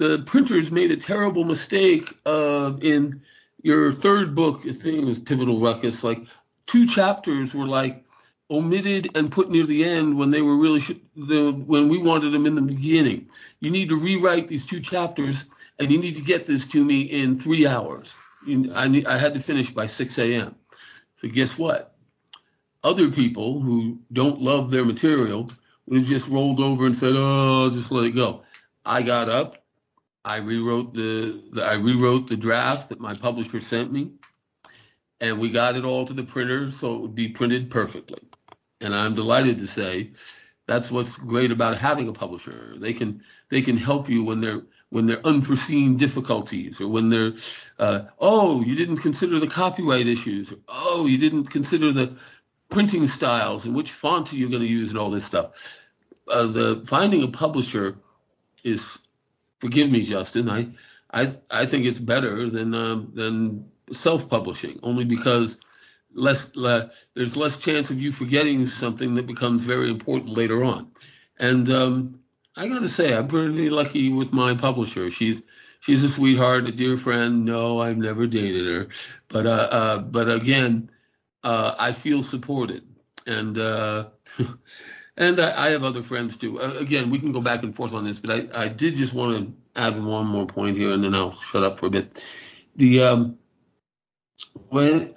the printers made a terrible mistake uh, in your third book. I think it was Pivotal Ruckus. Like two chapters were like omitted and put near the end when they were really sh- the when we wanted them in the beginning. You need to rewrite these two chapters, and you need to get this to me in three hours. You- I need, I had to finish by 6 a.m. So guess what? Other people who don't love their material would have just rolled over and said, "Oh, just let it go." I got up, I rewrote the, the I rewrote the draft that my publisher sent me, and we got it all to the printer so it would be printed perfectly. And I'm delighted to say that's what's great about having a publisher. They can they can help you when they're when there are unforeseen difficulties or when they're uh, oh you didn't consider the copyright issues or, oh you didn't consider the printing styles and which font are you going to use and all this stuff. Uh, the finding a publisher is forgive me, Justin. I I I think it's better than um, than self-publishing, only because less le, there's less chance of you forgetting something that becomes very important later on. And um, I got to say, I'm pretty lucky with my publisher. She's she's a sweetheart, a dear friend. No, I've never dated her, but uh, uh but again, uh, I feel supported, and uh, <laughs> and I, I have other friends too. Uh, again, we can go back and forth on this, but I, I did just want to add one more point here, and then I'll shut up for a bit. The um, when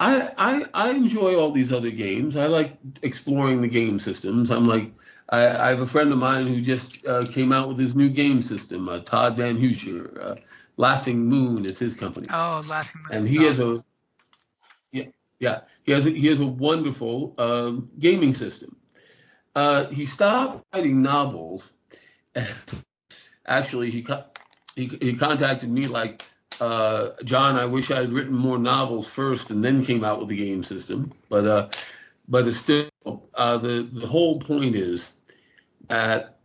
I, I I enjoy all these other games. I like exploring the game systems. I'm like I, I have a friend of mine who just uh, came out with his new game system. Uh, Todd Van Huscher, uh, Laughing Moon is his company. Oh, Laughing Moon. And he has a yeah yeah he has a, he has a wonderful um, gaming system. Uh, he stopped writing novels. Actually, he, he he contacted me like uh, John, I wish I had written more novels first and then came out with the game system. But uh, but it's still uh, the the whole point is that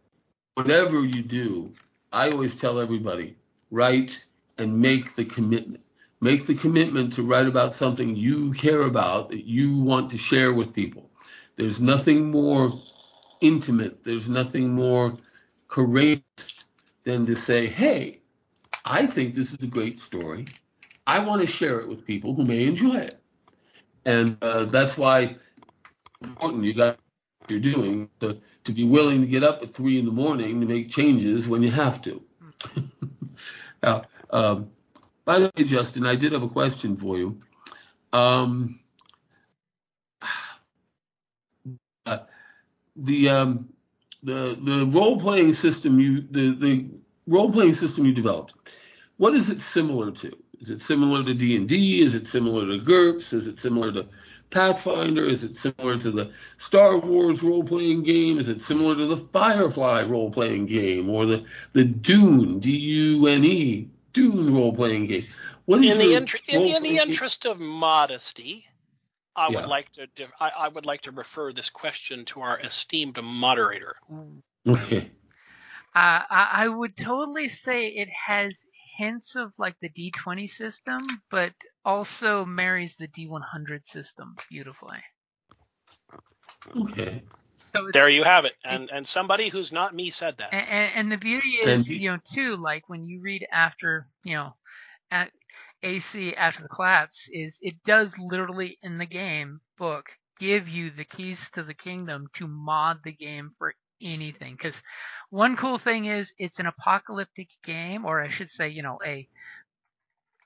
whatever you do, I always tell everybody write and make the commitment. Make the commitment to write about something you care about that you want to share with people. There's nothing more intimate. There's nothing more courageous than to say, hey, I think this is a great story. I want to share it with people who may enjoy it. And uh, that's why important you got what you're doing to, to be willing to get up at three in the morning to make changes when you have to. <laughs> now, um, by the way, Justin, I did have a question for you. Um, the um, the the role playing system you the the role playing system you developed what is it similar to? Is it similar to D&D? Is it similar to GURPS? Is it similar to Pathfinder? Is it similar to the Star Wars role-playing game? Is it similar to the Firefly role-playing game or the the Dune D-U-N-E Dune role-playing game? What is in the inter- in, in the interest of modesty, I yeah. would like to I, I would like to refer this question to our esteemed moderator. Okay. <laughs> Uh, I, I would totally say it has hints of like the D20 system, but also marries the D100 system beautifully. Okay. So there you have it, and <laughs> and somebody who's not me said that. And, and, and the beauty is, you know, too, like when you read after, you know, at AC after the collapse, is it does literally in the game book give you the keys to the kingdom to mod the game for anything. Because one cool thing is it's an apocalyptic game, or I should say, you know, a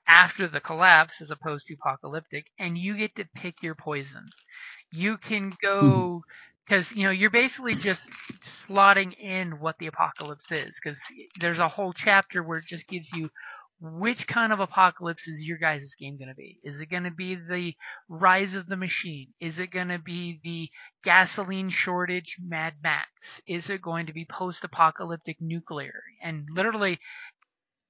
after the collapse as opposed to apocalyptic, and you get to pick your poison. You can go because hmm. you know you're basically just slotting in what the apocalypse is because there's a whole chapter where it just gives you which kind of apocalypse is your guys' game going to be? Is it going to be the rise of the machine? Is it going to be the gasoline shortage Mad Max? Is it going to be post apocalyptic nuclear? And literally,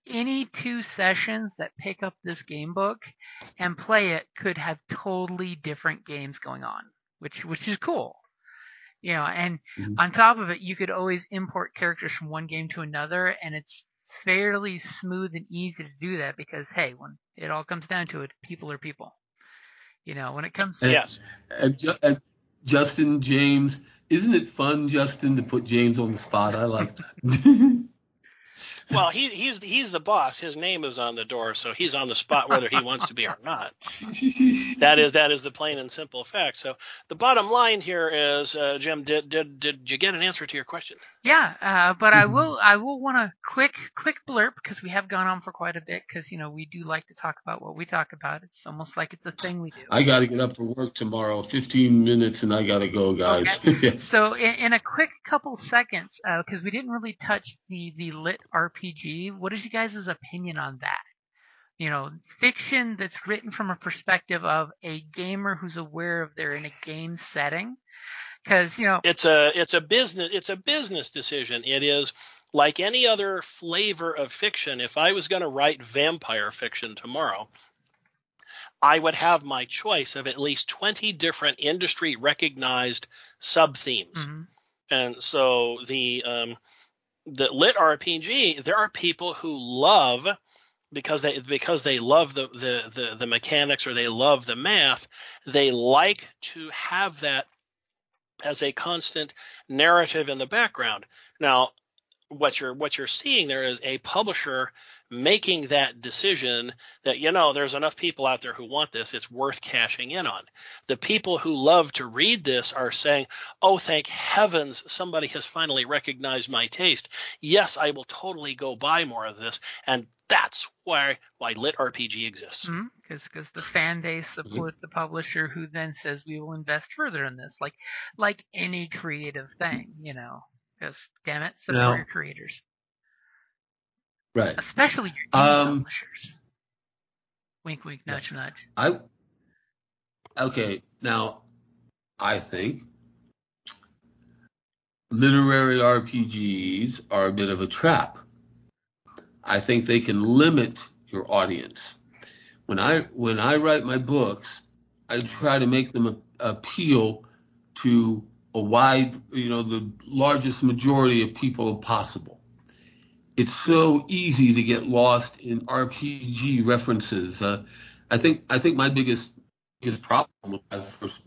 any two sessions that pick up this game book and play it could have totally different games going on, which which is cool. You know, and mm-hmm. on top of it, you could always import characters from one game to another, and it's fairly smooth and easy to do that because hey, when it all comes down to it, people are people. You know, when it comes to yes, and, and Justin James, isn't it fun, Justin, to put James on the spot? I like that. <laughs> well, he, he's he's the boss. His name is on the door, so he's on the spot whether he wants to be or not. <laughs> that is that is the plain and simple fact. So the bottom line here is, uh, Jim, did did did you get an answer to your question? Yeah, uh, but I will I will want a quick quick blurb because we have gone on for quite a bit because you know we do like to talk about what we talk about. It's almost like it's a thing we do. I got to get up for work tomorrow. Fifteen minutes and I got to go, guys. Okay. <laughs> so in, in, a quick couple seconds, because uh, we didn't really touch the the lit RPG. What is you guys' opinion on that? You know, fiction that's written from a perspective of a gamer who's aware of they're in a game setting because you know it's a it's a business it's a business decision. It is like any other flavor of fiction. If I was going to write vampire fiction tomorrow, I would have my choice of at least 20 different industry recognized sub themes. Mm-hmm. And so the um, the lit RPG, there are people who love because they because they love the, the the the mechanics or they love the math, they like to have that as a constant narrative in the background. Now, what you're what you're seeing there is a publisher making that decision that you know there's enough people out there who want this it's worth cashing in on. The people who love to read this are saying oh thank heavens somebody has finally recognized my taste. Yes i will totally go buy more of this. And that's why why lit rpg exists. Because mm-hmm. because the fan base Mm-hmm. support the publisher who then says we will invest further in this like like any creative thing you know. Because damn it support Now- your creators Right. especially your Um, publishers wink wink nudge nudge I okay now. I think literary RPGs are a bit of a trap. I think they can limit your audience. When I when I write my books, I try to make them a, appeal to a wide, you know, the largest majority of people possible. It's so easy to get lost in RPG references. Uh, I think I think my biggest biggest problem with my first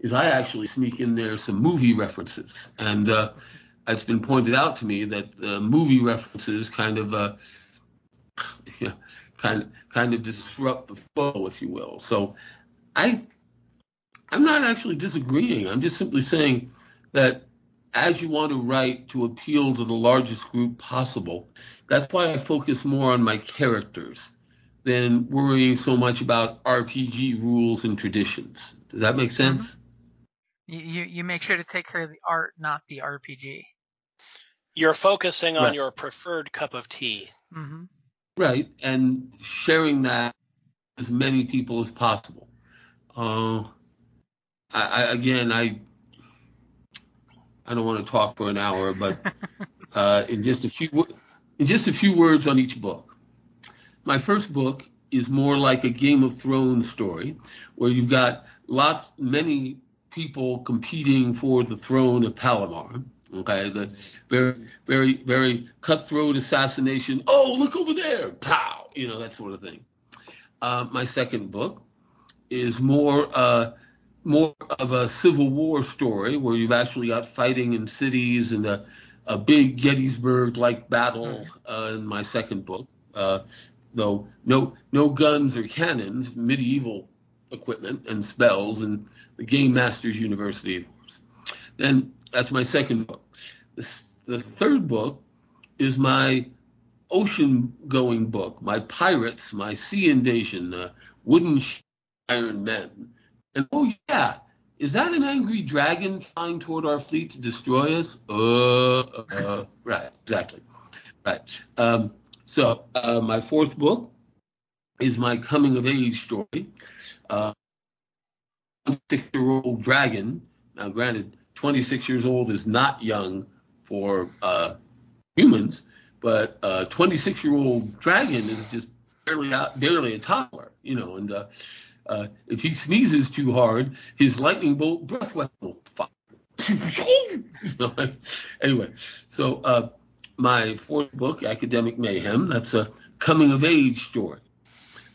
is I actually sneak in there some movie references, and uh, it's been pointed out to me that uh, movie references kind of uh, <laughs> yeah, kind kind of disrupt the flow, if you will. So I I'm not actually disagreeing. I'm just simply saying that as you want to write to appeal to the largest group possible, that's why I focus more on my characters than worrying so much about RPG rules and traditions. Does that make sense? you, you you make sure to take care of the art not the rpg you're focusing on Right. your preferred cup of tea mm-hmm. Right, and sharing that as many people as possible. Uh, I, I again, I I don't want to talk for an hour, but <laughs> uh, in just a few in just a few words on each book. My first book is more like a Game of Thrones story, where you've got lots, many people competing for the throne of Palomar. Okay, the very, very, very cutthroat assassination. Oh, look over there! Pow! You know that sort of thing. Uh, my second book is more uh, more of a Civil War story where you've actually got fighting in cities and a, a big Gettysburg-like battle uh, in my second book. Uh, though no no guns or cannons, medieval equipment and spells, and the Game Masters University, of course. Then that's my second book. The, the third book is my ocean going book, my pirates, my sea invasion, uh, wooden iron men. And oh yeah, is that an angry dragon flying toward our fleet to destroy us? Uh, uh right, exactly, right. Um, so uh, my fourth book is my coming of age story. Uh, six-year-old dragon. Now, granted, 26 years old is not young for uh, humans, but a 26 year old dragon is just barely out, barely a toddler, you know. And uh, uh, if he sneezes too hard, his lightning bolt breath weapon will fire. <laughs> Anyway, so uh, my fourth book, Academic Mayhem, that's a coming of age story.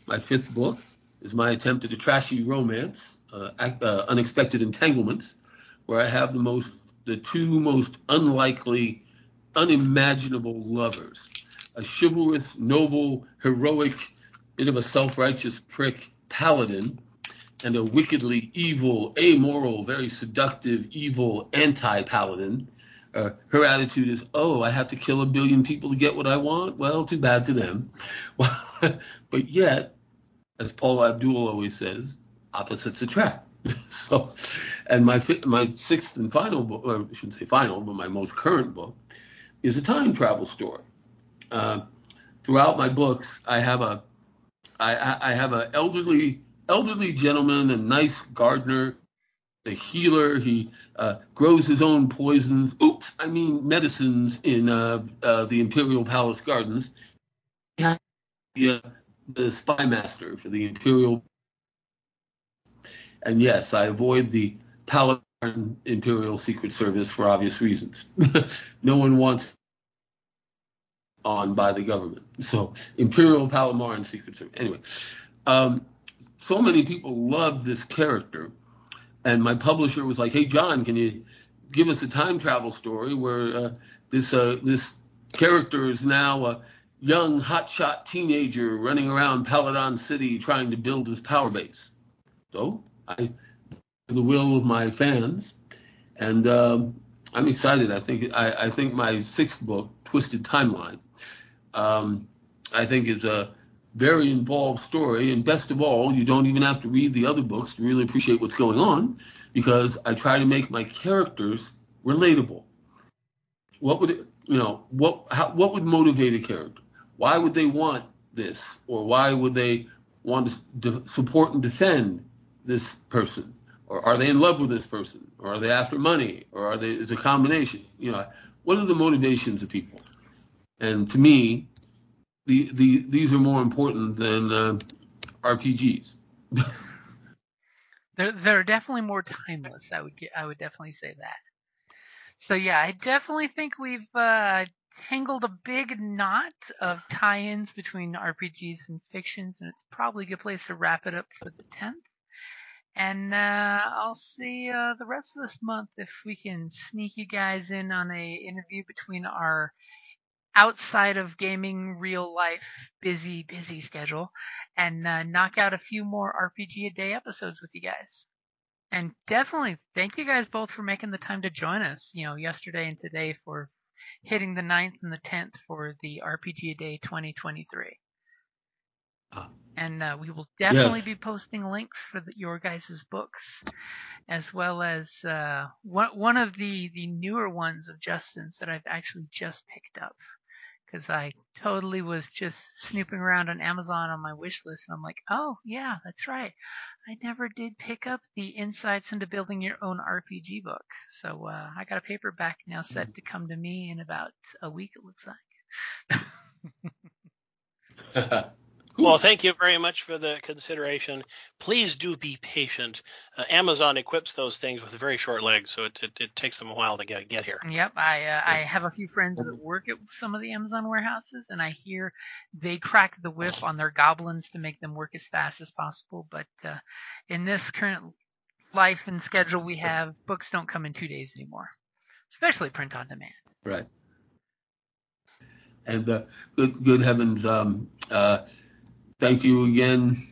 My fifth book is my attempt at a trashy romance, uh, uh, Unexpected Entanglements, where I have the most, the two most unlikely, unimaginable lovers. A chivalrous, noble, heroic, bit of a self-righteous prick paladin, and a wickedly evil, amoral, very seductive, evil anti-paladin. Uh, her attitude is, oh, I have to kill a billion people to get what I want. Well, too bad for them. <laughs> but yet, as Paula Abdul always says, opposites attract. <laughs> so, and my my sixth and final book, or I shouldn't say final, but my most current book, is a time travel story. Uh, throughout my books, I have a I, I have an elderly elderly gentleman, a nice gardener, a healer. He uh, grows his own poisons. Oops, I mean medicines in uh, uh, the Imperial Palace Gardens. He the, the spy master for the Imperial. And yes, I avoid the Palace Imperial Secret Service for obvious reasons. <laughs> no one wants on by the government. So Imperial Palamaran Secret Service. Anyway, um, so many people love this character, and my publisher was like, "Hey, John, can you give us a time travel story where uh, this uh, this character is now a young hotshot teenager running around Paladon City trying to build his power base. So I the will of my fans, and um, I'm excited. I think I, I, think my sixth book, Twisted Timeline, um, I think is a very involved story, and best of all, you don't even have to read the other books to really appreciate what's going on, because I try to make my characters relatable. What would you know? What how, what would motivate a character? Why would they want this, or why would they want to support and defend this person? or are they in love with this person or are they after money or are they it's a combination you know what are the motivations of people and to me the, the these are more important than uh, rpgs they're, they're definitely more timeless i would i would definitely say that. So yeah i definitely think we've uh, tangled a big knot of tie-ins between rpgs and fictions and it's probably a good place to wrap it up for the 10th and uh, I'll see uh, the rest of this month if we can sneak you guys in on a interview between our outside of gaming real life busy busy schedule and uh, knock out a few more RPG a day episodes with you guys. And definitely thank you guys both for making the time to join us, you know, yesterday and today for hitting the 9th and the 10th for the RPG a day 2023. Ah. And uh, we will definitely yes. be posting links for the, your guys' books, as well as uh, one one of the the newer ones of Justin's that I've actually just picked up because I totally was just snooping around on Amazon on my wish list, and I'm like, oh yeah, that's right. I never did pick up the Insights into Building Your Own RPG book, so uh, I got a paperback now set to come to me in about a week. It looks like. <laughs> Well, thank you very much for the consideration. Please do be patient. Uh, Amazon equips those things with very short legs, so it, it, it takes them a while to get get here. Yep, I uh, I have a few friends that work at some of the Amazon warehouses, and I hear they crack the whip on their goblins to make them work as fast as possible. But uh, in this current life and schedule we have, books don't come in two days anymore, especially print on demand. Right. And uh, good good heavens. Um, uh, thank you again,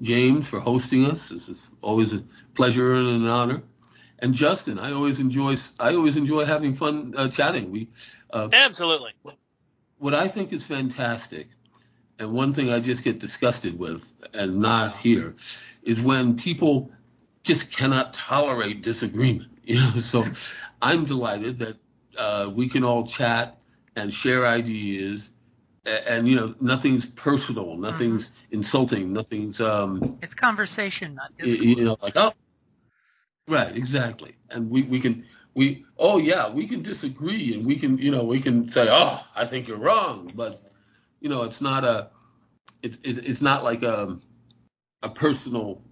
James, for hosting us. This is always a pleasure and an honor. And Justin, I always enjoy I always enjoy having fun uh, chatting. We uh, absolutely. What I think is fantastic, and one thing I just get disgusted with, and not here, is when people just cannot tolerate disagreement. <laughs> You know, so I'm delighted that uh, we can all chat and share ideas and you know nothing's personal, nothing's mm-hmm. insulting, nothing's um. It's conversation, not you know like oh, right, exactly, and we we can we oh yeah we can disagree and we can you know we can say oh I think you're wrong, but you know it's not a it's it's not like a a personal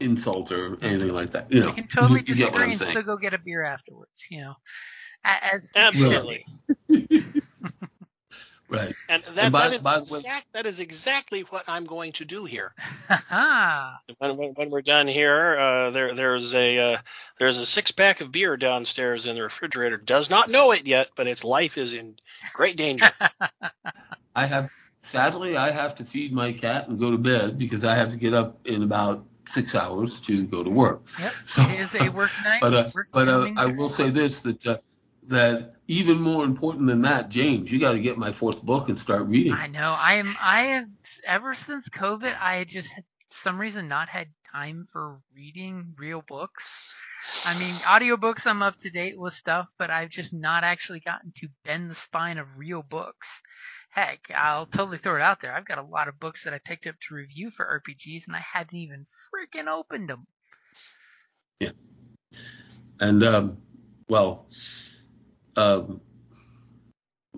insult or anything like that. You know, we can totally you, disagree and still go get a beer afterwards. You know, as absolutely. <laughs> Right. And that, and by, that, is by exact, that is exactly what I'm going to do here. <laughs> when, when, when, we're done here, uh, there there's a uh, there's a six pack of beer downstairs in the refrigerator. Does not know it yet, but its life is in great danger. <laughs> I have sadly I have to feed my cat and go to bed because I have to get up in about six hours to go to work. Yep. So, it is a work <laughs> night. But uh, work but uh, I will say this that uh, that even more important than that, James, you got to get my fourth book and start reading. I know. I am. I have ever since COVID. I just had some reason not had time for reading real books. I mean, audiobooks I'm up to date with stuff, but I've just not actually gotten to bend the spine of real books. Heck, I'll totally throw it out there. I've got a lot of books that I picked up to review for RPGs, and I haven't even freaking opened them. Yeah. And um, well, um,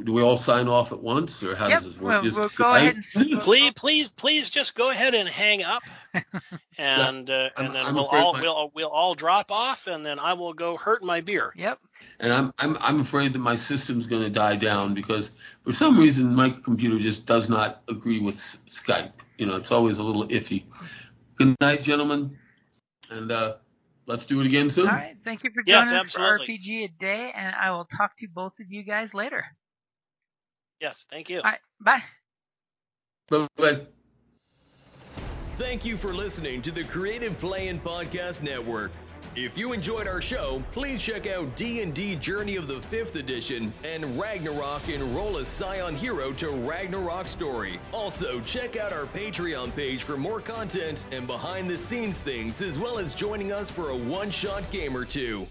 do we all sign off at once, or how yep, does this work? We'll, we'll go I, ahead and please, please, please, just go ahead and hang up, <laughs> and uh, and then I'm we'll all my, we'll we'll all drop off, and then I will go hurt my beer. Yep. And I'm I'm I'm afraid that my system's going to die down because for some reason my computer just does not agree with Skype. You know, it's always a little iffy. Good night, gentlemen, and. uh let's do it again soon. All right. Thank you for joining yes, us for RPG a day, and I will talk to both of you guys later. Yes, thank you. All right, bye. Bye bye. Thank you for listening to the Creative Playing Podcast Network. If you enjoyed our show, please check out D&D Journey of the 5th Edition and Ragnarok Enroll a Scion Hero to Ragnarok Story. Also, check out our Patreon page for more content and behind-the-scenes things, as well as joining us for a one-shot game or two.